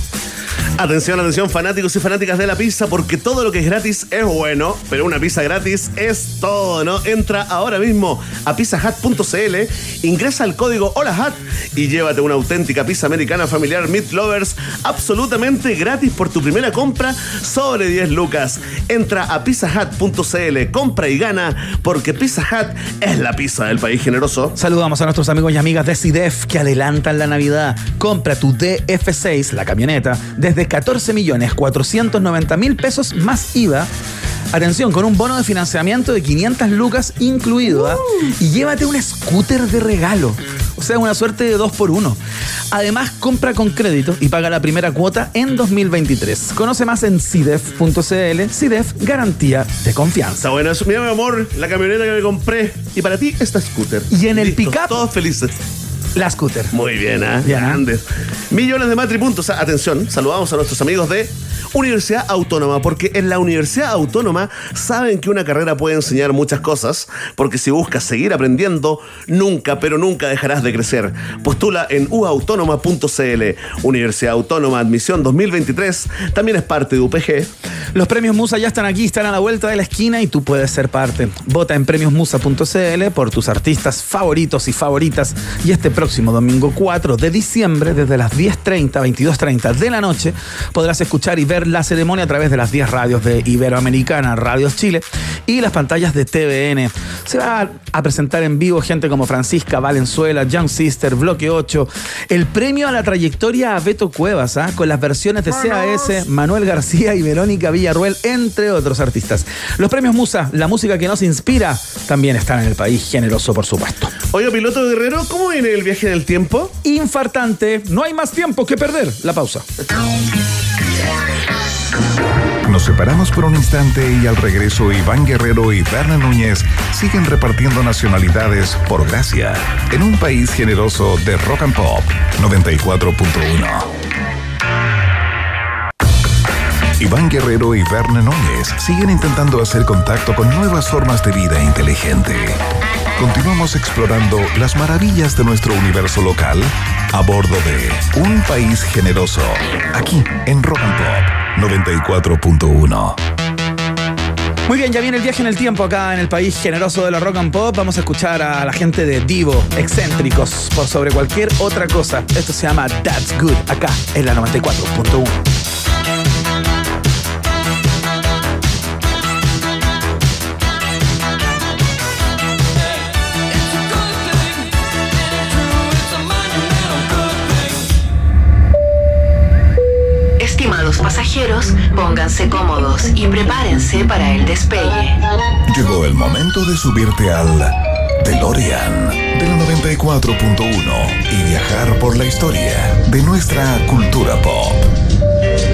Atención, atención, fanáticos y fanáticas de la pizza, porque todo lo que es gratis es bueno, pero una pizza gratis es todo, ¿no? Entra ahora mismo a pizzahat.cl, ingresa el código HOLAHAT y llévate una auténtica pizza americana familiar Meat Lovers absolutamente gratis por tu primera compra sobre 10 lucas. Entra a pizzahat.cl, compra y gana, porque Pizza Hut es la pizza del país generoso. Saludamos a nuestros amigos y amigas de CIDEF que adelantan la Navidad. Compra tu DF6, la camioneta, desde 14 millones 490 mil pesos más IVA. Atención, con un bono de financiamiento de 500 lucas incluido. ¿ah? Y llévate un scooter de regalo. O sea, una suerte de dos por uno. Además, compra con crédito y paga la primera cuota en 2023. Conoce más en CIDEF.cl. CIDEF, garantía de confianza. Bueno. Mira, mi amor, la camioneta que me compré. Y para ti, esta scooter. Y en el Listo, pick-up- Todos felices. La scooter. Muy bien, ¿eh? Ya. Grandes. Millones de matripuntos. Ah, Atención, saludamos a nuestros amigos de Universidad Autónoma, porque en la Universidad Autónoma saben que una carrera puede enseñar muchas cosas, porque si buscas seguir aprendiendo, nunca, pero nunca dejarás de crecer. Postula en uautónoma.cl. Universidad Autónoma Admisión 2023 también es parte de UPG. Los premios Musa ya están aquí, están a la vuelta de la esquina y tú puedes ser parte. Vota en premiosmusa.cl por tus artistas favoritos y favoritas. Y este próximo domingo 4 de diciembre, desde las 10.30, 22.30 de la noche, podrás escuchar y ver la ceremonia a través de las 10 radios de Iberoamericana, Radios Chile y las pantallas de TVN. Se va a presentar en vivo gente como Francisca Valenzuela, Young Sister, Bloque 8. El premio a la trayectoria a Beto Cuevas, ¿ah? con las versiones de CAS, Manuel García y Verónica Villarruel, entre otros artistas. Los premios Musa, la música que nos inspira, también están en el país generoso, por supuesto. Oye, piloto guerrero, ¿cómo viene el viaje en el tiempo? Infartante, no hay más tiempo que perder. La pausa. Nos separamos por un instante y al regreso Iván Guerrero y Berna Núñez siguen repartiendo nacionalidades por gracia en un país generoso de rock and pop 94.1. Iván Guerrero y Berna Núñez siguen intentando hacer contacto con nuevas formas de vida inteligente. Continuamos explorando las maravillas de nuestro universo local a bordo de Un País Generoso, aquí en Rock and Pop 94.1. Muy bien, ya viene el viaje en el tiempo acá en el país generoso de la rock and pop. Vamos a escuchar a la gente de Divo, excéntricos, por sobre cualquier otra cosa. Esto se llama That's Good, acá en la 94.1. Estimados pasajeros, pónganse cómodos y prepárense para el despegue. Llegó el momento de subirte al DeLorean de la 94.1 y viajar por la historia de nuestra cultura pop.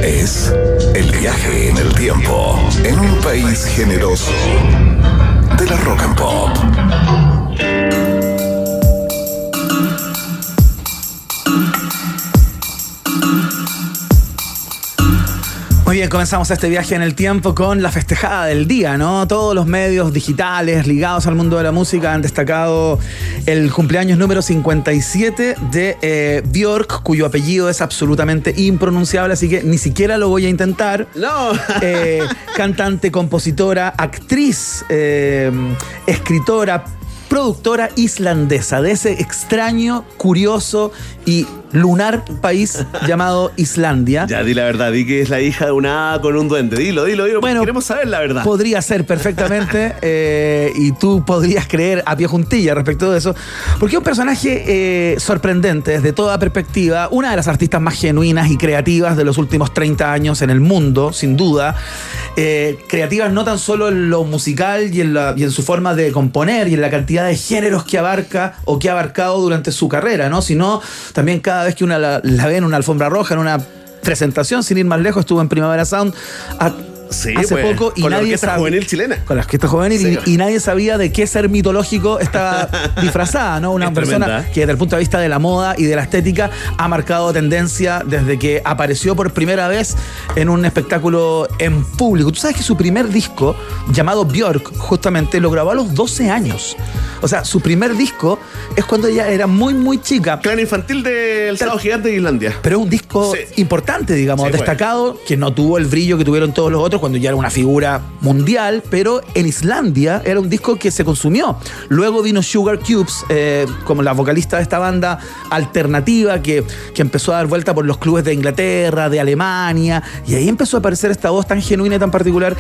Es el viaje en el tiempo en un país generoso de la rock and pop. Muy bien, comenzamos este viaje en el tiempo con la festejada del día, ¿no? Todos los medios digitales ligados al mundo de la música han destacado el cumpleaños número 57 de eh, Björk, cuyo apellido es absolutamente impronunciable, así que ni siquiera lo voy a intentar. No. Eh, cantante, compositora, actriz, eh, escritora, productora islandesa de ese extraño, curioso y lunar país llamado Islandia. Ya di la verdad, di que es la hija de una con un duende. Dilo, dilo, dilo. Bueno, queremos saber la verdad. Podría ser perfectamente eh, y tú podrías creer a pie juntilla respecto de eso, porque es un personaje eh, sorprendente desde toda perspectiva, una de las artistas más genuinas y creativas de los últimos 30 años en el mundo, sin duda. Eh, creativas no tan solo en lo musical y en, la- y en su forma de componer y en la cantidad de géneros que abarca o que ha abarcado durante su carrera, ¿no? Sino también cada vez que una la, la ve en una alfombra roja, en una presentación, sin ir más lejos, estuvo en Primavera Sound Sí, hace pues, poco y con la nadie orquesta sabe- juvenil chilena. Con la orquesta juvenil Sí, y- y, nadie sabía de qué ser mitológico estaba disfrazada, ¿no? Una Es persona tremenda. que desde el punto de vista de la moda y de la estética ha marcado tendencia desde que apareció por primera vez en un espectáculo en público. Tú sabes que su primer disco, llamado Björk, justamente lo grabó a los 12 años. O sea, su primer disco es cuando ella era muy, muy chica. Clan infantil del sábado gigante de Islandia. Pero es un disco Sí. importante, digamos, pues. destacado, que no tuvo el brillo que tuvieron todos los otros cuando ya era una figura mundial, pero en Islandia era un disco que se consumió. Luego vino Sugar Cubes, eh, como la vocalista de esta banda alternativa que, que empezó a dar vuelta por los clubes de Inglaterra, de Alemania, y ahí empezó a aparecer esta voz tan genuina y tan particular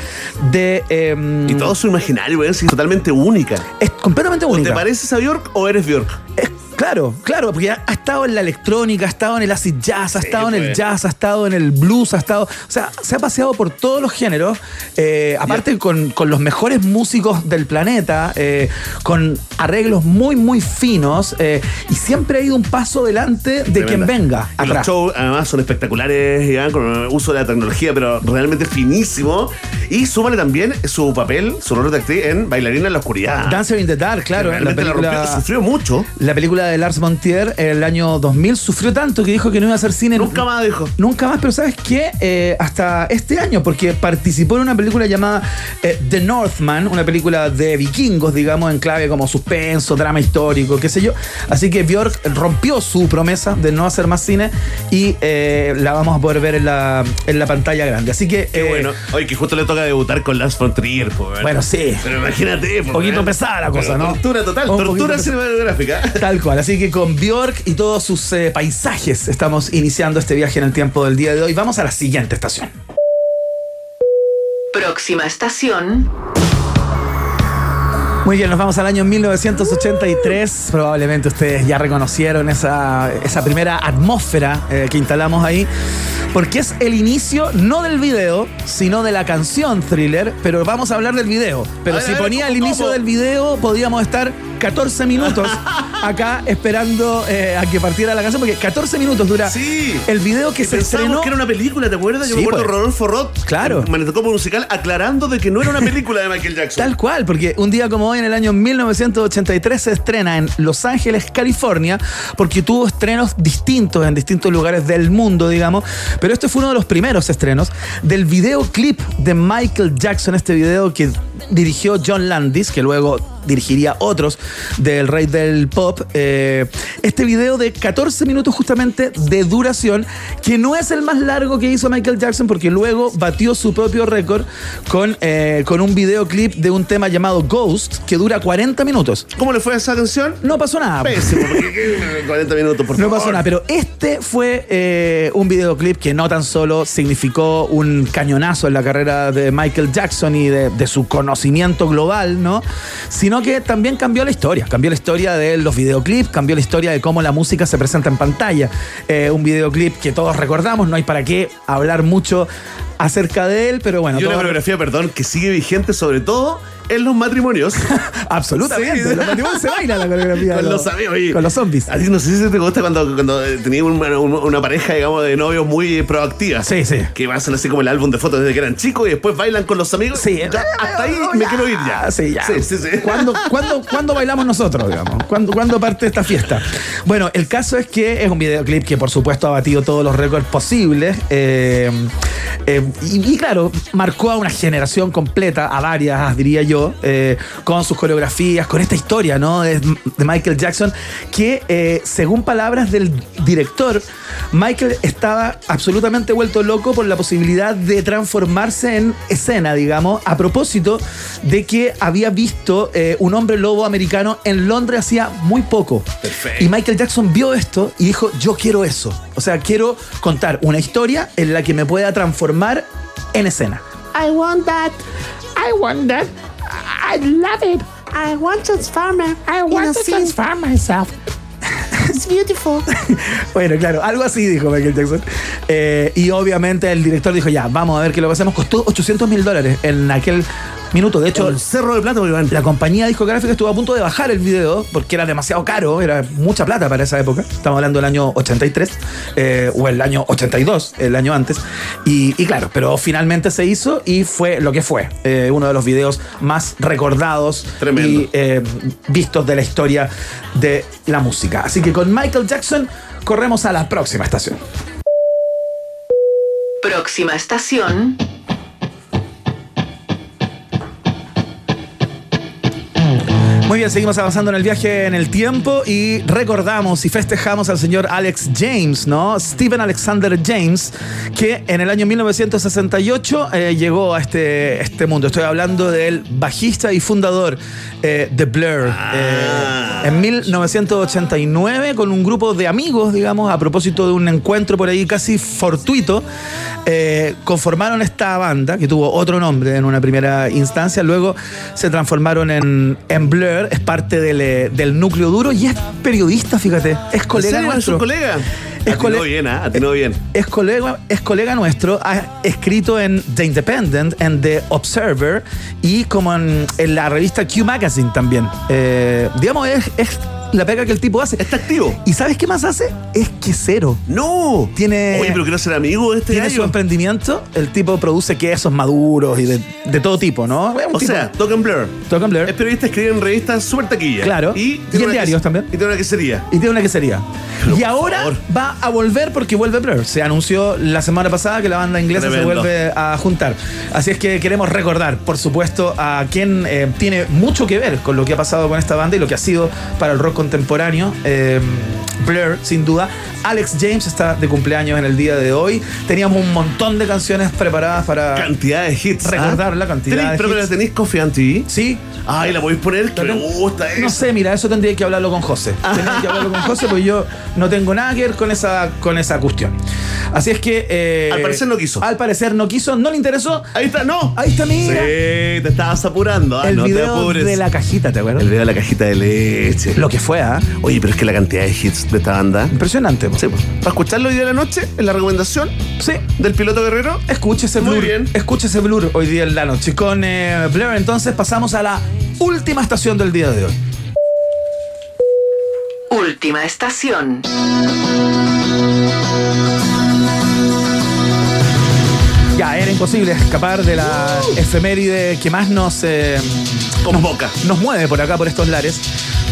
de... eh, Y todo su imaginario, sí, totalmente única. es completamente ¿O única. ¿Te pareces a Bjork o eres Bjork? Es- claro, claro, porque ha, ha estado en la electrónica, ha estado en el acid jazz, ha Sí, estado en el pues. jazz, ha estado en el blues, ha estado. O sea, se ha paseado por todos los géneros, eh, aparte con, con los mejores músicos del planeta, eh, con arreglos muy, muy finos, eh, y siempre ha ido un paso delante de quien venga Y los shows además son espectaculares, Iván, con uso de la tecnología, pero realmente finísimo. Y súmale también su papel, su rol de actriz en Bailarina en la Oscuridad. Dancer in the Dark, claro, la la película. rompió, sufrió mucho. La película de Lars von Trier en el año 2000 sufrió tanto que dijo que no iba a hacer cine Nunca más dijo. Nunca más, pero ¿sabes qué? Eh, hasta este año, porque participó en una película llamada eh, The Northman, una película de vikingos, digamos, en clave como suspenso, drama histórico, qué sé yo. Así que Björk rompió su promesa de no hacer más cine y eh, la vamos a poder ver en la, en la pantalla grande. Así que, Qué eh, bueno. Oye, que justo le toca debutar con Lars von Trier. Bueno, sí. Pero imagínate, Un poquito pesada la cosa, Pero ¿no? Tortura total, Un tortura cinematográfica. Tal cual, así que con Bjork y todos sus eh, paisajes estamos iniciando este viaje en el tiempo del día de hoy. Vamos a la siguiente estación. Próxima estación. Muy bien, nos vamos al año 1983. Probablemente ustedes ya reconocieron esa, esa primera atmósfera eh, que instalamos ahí. Porque es el inicio no del video, sino de la canción thriller. Pero vamos a hablar del video. Pero ver, si ver, ponía ¿cómo, el inicio del video, podríamos estar 14 minutos acá esperando eh, a que partiera la canción, porque 14 minutos dura Sí. el video que Y se estrenó. que era una película, ¿te acuerdas? Yo Sí, me acuerdo pues. Rodolfo Roth, Claro. manetoscopo musical, aclarando de que no era una película de Michael Jackson. Tal cual, porque un día como hoy, en el año 1983, se estrena en Los Ángeles, California, porque tuvo estrenos distintos en distintos lugares del mundo, digamos. Pero este fue uno de los primeros estrenos del videoclip de Michael Jackson, este video que dirigió John Landis, que luego dirigiría otros del rey del pop. Eh, este video de 14 minutos justamente de duración, que no es el más largo que hizo Michael Jackson, porque luego batió su propio récord con, eh, con un videoclip de un tema llamado Ghost, que dura 40 minutos. ¿Cómo le fue a esa canción? No pasó nada. Pésimo, porque ¿qué? 40 minutos, por No favor. pasó nada, pero este fue eh, un videoclip que no tan solo significó un cañonazo en la carrera de Michael Jackson y de, de su conocimiento global, ¿no? Sino que también cambió la historia. Cambió la historia de los videoclips, cambió la historia de cómo la música se presenta en pantalla. Eh, un videoclip que todos recordamos, no hay para qué hablar mucho acerca de él, pero bueno. Y una coreografía, perdón, que sigue vigente sobre todo en los matrimonios. Absolutamente. Sí. Los matrimonios se baila la coreografía. con los amigos. oye. Con los zombies. A ti no sé si te gusta cuando, cuando tenías una, pareja, digamos, de novios muy proactiva. Sí, sí. Que hacen así como el álbum de fotos desde que eran chicos y después bailan con los amigos. Sí, Ya, hasta ahí no, me quiero ir ya. Sí, ya. Sí, sí, sí. ¿Cuándo, cuándo, cuándo bailamos nosotros, digamos? ¿Cuándo, cuándo parte esta fiesta? Bueno, el caso es que es un videoclip que, por supuesto, ha batido todos los récords posibles. eh, eh, y, y claro, marcó a una generación completa, a varias, diría yo, eh, con sus coreografías, con esta historia, ¿no? De, de Michael Jackson, que, eh, según palabras del director, Michael estaba absolutamente vuelto loco por la posibilidad de transformarse en escena, digamos, a propósito de que había visto eh, un hombre lobo americano en Londres hacía muy poco. Perfecto. Y Michael Jackson vio esto y dijo, yo quiero eso. O sea, quiero contar una historia en la que me pueda transformar en escena. I want that. I want that. I love it. I want to transform. I want to transform myself. It's beautiful. Bueno, claro, algo así dijo Michael Jackson. Eh, y obviamente el director dijo, ya, vamos a ver qué lo que hacemos. Costó 800 mil dólares en aquel minuto. De hecho, el cerro de plata, Iván. la compañía discográfica estuvo a punto de bajar el video porque era demasiado caro, era mucha plata para esa época. Estamos hablando del año 83 eh, o el año 82, el año antes. Y, y claro, pero finalmente se hizo y fue lo que fue. eh, uno de los videos más recordados Tremendo. y eh, vistos de la historia de la música. Así que con Michael Jackson corremos a la próxima estación. Próxima estación. Muy bien, seguimos avanzando en el viaje en el tiempo y recordamos y festejamos al señor Alex James, ¿no? Stephen Alexander James, que en el año 1968 eh, llegó a este, este mundo. Estoy hablando del bajista y fundador eh, de Blur. Ah. Eh, en 1989, con un grupo de amigos, digamos, a propósito de un encuentro por ahí casi fortuito, eh, conformaron esta banda, que tuvo otro nombre en una primera instancia, luego se transformaron en, en Blur, es parte del, eh, del núcleo duro y es periodista, fíjate, es colega ¿En serio? ¿Es nuestro. colega? Es Atinó cole- bien, ¿ah? Bien. Es colega, es colega nuestro, ha escrito en The Independent, en The Observer y como en, en la revista Q Magazine también. Eh, digamos, es, es la pega que el tipo hace. Está activo. ¿Y sabes qué más hace? Es quesero. ¡No! Tiene- Oye, pero quiero ser amigo de este Tiene su emprendimiento, el tipo produce quesos maduros y de, de todo tipo, ¿no? Un O tipo- sea, toca en Blur. toca en Blur. Es periodista, escribe en revistas súper taquilla. Claro. Y, en una diarios ques- también. Y tiene una quesería. Y tiene una quesería. Pero, y por ahora favor. va a volver porque vuelve Blur. Se anunció la semana pasada que la banda inglesa Tremendo. se vuelve a juntar. Así es que queremos recordar, por supuesto, a quien eh, tiene mucho que ver con lo que ha pasado con esta banda y lo que ha sido para el rock contemporáneo. Eh, Blur, sin duda. Alex James está de cumpleaños en el día de hoy. Teníamos un montón de canciones preparadas para Cantidad de hits. Recordar ¿ah? la cantidad ¿Tenéis- de ¿Pero hits. la tenéis Tea? Sí, Ay, la podéis poner, que me gusta eso. No sé, mira, eso tendría que hablarlo con José. Tendría que hablarlo con José porque yo no tengo nada que ver con esa, con esa cuestión. Así es que. eh, Al parecer no quiso. Al parecer no quiso, no le interesó. Ahí está, no. Ahí está, mira. Sí, te estabas apurando. ah, el no te video apures. de la cajita, ¿te acuerdas? El video de la cajita de leche. Lo que fue, ¿ah? Oye, pero es que la cantidad de hits de esta banda. Impresionante. Sí, pues. Para escucharlo hoy día de la noche, en la recomendación Sí. del piloto guerrero. Escuche ese Muy blur. bien. Escuche ese blur hoy día en la noche. Con eh, Blur, entonces pasamos a la última estación del día de hoy. Última estación. Ya, era imposible escapar de la efeméride que más nos, eh, Convoca. nos mueve por acá, por estos lares.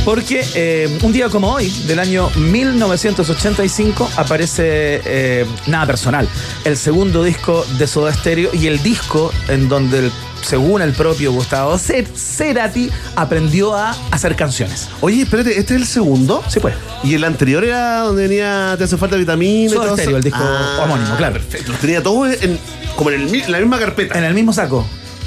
Porque eh, un día como hoy, del año 1985, aparece eh, Nada Personal, el segundo disco de Soda Stereo y el disco en donde, el- según el propio Gustavo Cer- Cerati, aprendió a hacer canciones. Oye, espérate, ¿este es el segundo? Sí, pues. Y el anterior era donde venía Te hace falta vitamina Soda todo? Stereo, el disco homónimo, claro. Perfecto. Los tenía todos en, como en, el en la misma carpeta. En el mismo saco.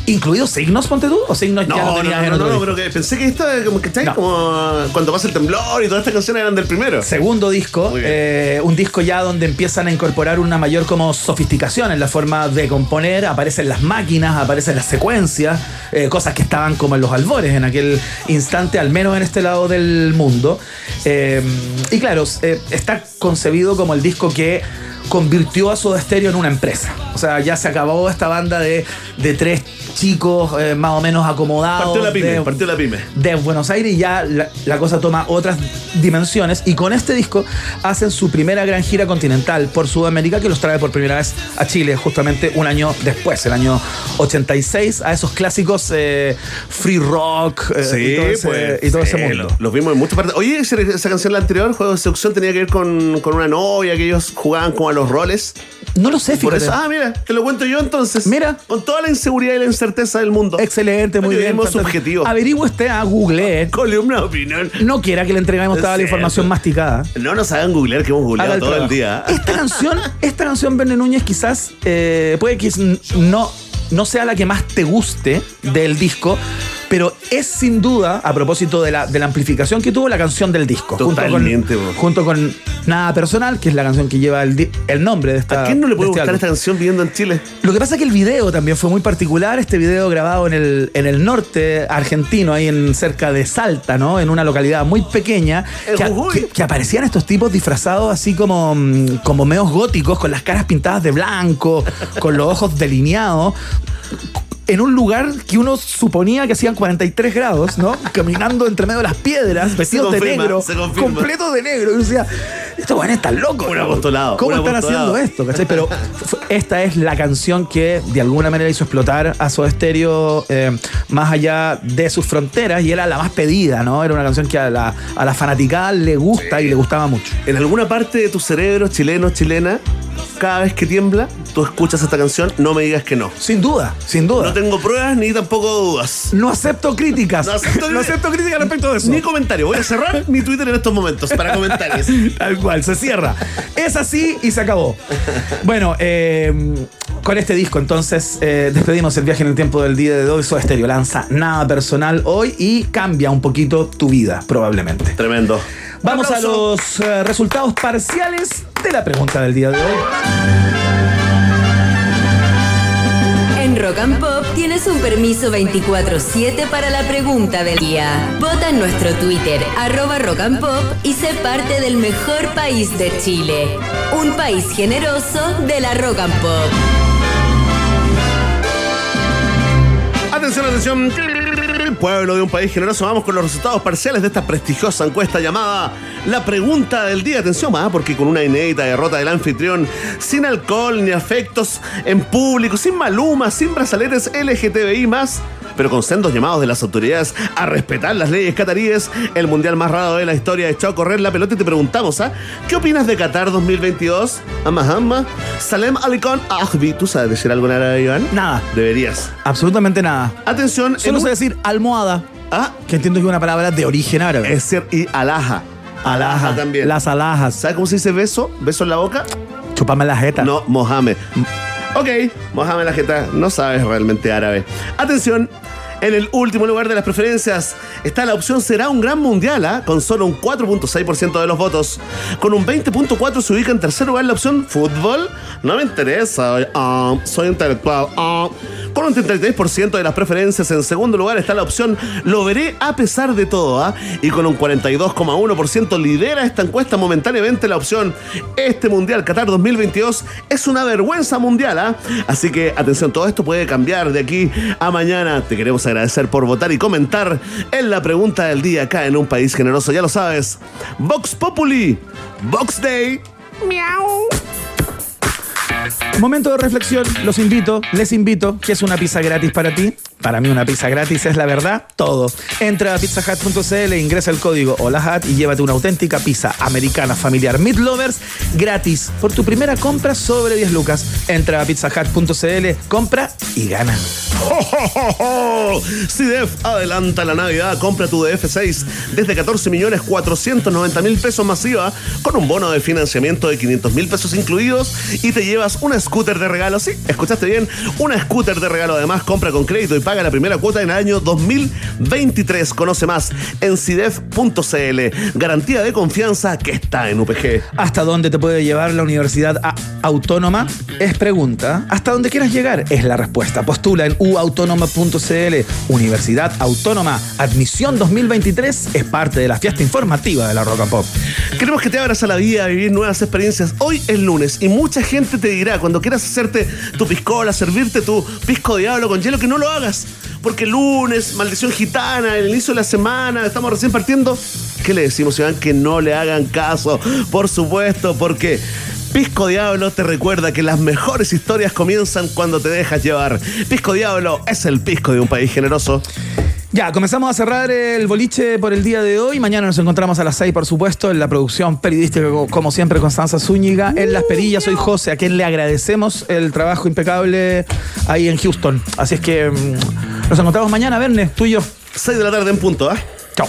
¿Incluidos signos, ponte tú? ¿O signos No, ya no, no, tenías en no, otro no, disco? pero que pensé que esta, como, ¿cachai? No. Como cuando pasa el temblor y todas estas canciones eran del primero. Segundo disco, eh, un disco ya donde empiezan a incorporar una mayor como sofisticación en la forma de componer, aparecen las máquinas, aparecen las secuencias, eh, cosas que estaban como en los albores en aquel instante, al menos en este lado del mundo. Eh, y claro, está concebido como el disco que convirtió a Soda Stereo en una empresa. O sea, ya se acabó esta banda de, de tres chicos eh, más o menos acomodados. Partió la pyme, de- partió la pyme. de Buenos Aires y ya la, la cosa toma otras dimensiones y con este disco hacen su primera gran gira continental por Sudamérica que los trae por primera vez a Chile justamente un año después, el año 86, a esos clásicos eh, free rock eh, y todo ese, y todo ese pues, sí, mundo. lo- Los vimos en muchas partes. Oye, esa, esa canción la anterior, Juego de Seducción, tenía que ver con, con una novia que ellos jugaban como los roles. No lo sé, Por eso, ah, mira, te lo cuento yo entonces. Mira. Con toda la inseguridad y la incerteza del mundo. Excelente, muy bien. Subjetivo. Averigüe usted a Google. Columna opinión. No quiera que le entreguemos toda la información masticada. No nos hagan googlear que hemos googleado el todo el día. Esta canción, esta canción, Verne Núñez, quizás eh, puede que no sea la que más te guste del disco, pero es sin duda, a propósito de la, de la amplificación que tuvo la canción del disco. Totalmente, junto con, junto con Nada Personal, que es la canción que lleva el, el nombre de esta. ¿A quién no le puede de este gustar álbum. esta canción viviendo en Chile? Lo que pasa es que el video también fue muy particular, este video grabado en el, en el norte argentino, ahí en cerca de Salta, ¿no? En una localidad muy pequeña, a- que- que aparecían estos tipos disfrazados así como, mm, como meos góticos, con las caras pintadas de blanco, con los ojos delineados. En un lugar que uno suponía que hacían 43 grados, ¿no? Caminando entre medio de las piedras, vestidos de negro, completos de negro. Y uno decía, estos buenos están locos. Un apostolado, ¿Cómo un están apostolado. haciendo esto? ¿cachai? Pero esta es la canción que de alguna manera hizo explotar a Soda Stereo eh, más allá de sus fronteras y era la más pedida, ¿no? Era una canción que a la, a la fanaticada le gusta y le gustaba mucho. En alguna parte de tu cerebro, chileno, chilena, cada vez que tiembla, tú escuchas esta canción, no me digas que no. Sin duda, sin duda. No tengo pruebas ni tampoco dudas. No acepto críticas. No acepto, No acepto críticas respecto de eso. Ni comentario. Voy a cerrar mi Twitter en estos momentos para comentarios. Tal cual, se cierra. Es así y se acabó. Bueno, eh, con este disco entonces eh, despedimos el viaje en el tiempo del día de hoy. Soda Stereo lanza nada personal hoy y cambia un poquito tu vida, probablemente. Tremendo. Vamos a los eh, resultados parciales de la pregunta del día de hoy. En Rock and Pop tienes un permiso 24-7 para la pregunta del día. Vota en nuestro Twitter, arroba Rock and Pop, y sé parte del mejor país de Chile. Un país generoso de la Rock and Pop. Atención, atención. Pueblo de un país generoso, vamos con los resultados parciales de esta prestigiosa encuesta llamada La Pregunta del Día. Atención, más porque con una inédita derrota del anfitrión, sin alcohol ni afectos en público, sin malumas, sin brazaletes LGTBI más, pero con sendos llamados de las autoridades a respetar las leyes cataríes, el mundial más raro de la historia echó a correr la pelota y te preguntamos, ¿ah? ¿Qué opinas de Qatar 2022? Ama, ama. Salem Alicón Ahbi. ¿Tú sabes decir algo en árabe, Iván? Nada. Deberías. Absolutamente nada. Atención, Solo en sé un- decir almohada, Ah, que entiendo que es una palabra de origen árabe. es ser y alhaja. Alhaja también. Las alhajas. ¿Sabes cómo se dice beso? ¿Beso en la boca? Chupame la jeta. No, Mohamed. Ok, Mohamed la jeta, no sabes realmente árabe. Atención, en el último lugar de las preferencias está la opción será un gran mundial, ¿ah? con solo un 4.6% de los votos. Con un 20.4% se ubica en tercer lugar la opción fútbol. No me interesa, ah, soy intelectual. Con un 33% de las preferencias. En segundo lugar está la opción Lo veré a pesar de todo, ¿ah? y con un 42,1% lidera esta encuesta momentáneamente la opción Este Mundial Qatar 2022 es una vergüenza mundial, ¿ah? Así que atención, todo esto puede cambiar de aquí a mañana. Te queremos agradecer por votar y comentar en la pregunta del día acá en un país generoso, ya lo sabes. Vox Populi, Vox Day. Miau. Momento de reflexión, los invito, les invito, que es una pizza gratis para ti. Para mí una pizza gratis es la verdad, todo. Entra a pizzahut.cl, ingresa el código HOLAHAT y llévate una auténtica pizza americana familiar Meat Lovers gratis por tu primera compra sobre 10 lucas. Entra a pizzahut.cl, compra y gana. Si DF adelanta la Navidad, compra tu DF6 desde 14 millones 490 mil pesos masiva con un bono de financiamiento de 500 mil pesos incluidos y te llevas una scooter de regalo. Sí, escuchaste bien, una scooter de regalo. Además, compra con crédito y paga la primera cuota en el año 2023. Conoce más en CIDEF.cl. Garantía de confianza que está en UPG. ¿Hasta dónde te puede llevar la Universidad Autónoma? Es pregunta. ¿Hasta dónde quieras llegar? Es la respuesta. Postula en uautónoma.cl. Universidad Autónoma. Admisión 2023 es parte de la fiesta informativa de la Rock and Pop. Queremos que te abras a la vida, a vivir nuevas experiencias. Hoy es lunes y mucha gente te dirá cuando quieras hacerte tu piscola, servirte tu pisco diablo con hielo, que no lo hagas. Porque lunes, maldición gitana, el inicio de la semana, estamos recién partiendo. ¿Qué le decimos, Iván? Que no le hagan caso. Por supuesto, porque Pisco Diablo te recuerda que las mejores historias comienzan cuando te dejas llevar. Pisco Diablo es el pisco de un país generoso. Ya, comenzamos a cerrar el boliche por el día de hoy. Mañana nos encontramos a las 6, por supuesto, en la producción periodística, co- como siempre, Constanza Zúñiga. En Las Perillas, soy José, a quien le agradecemos el trabajo impecable ahí en Houston. Así es que mm, nos encontramos mañana, Verne, tú y yo. 6 de la tarde en punto, ¿ah? Chao.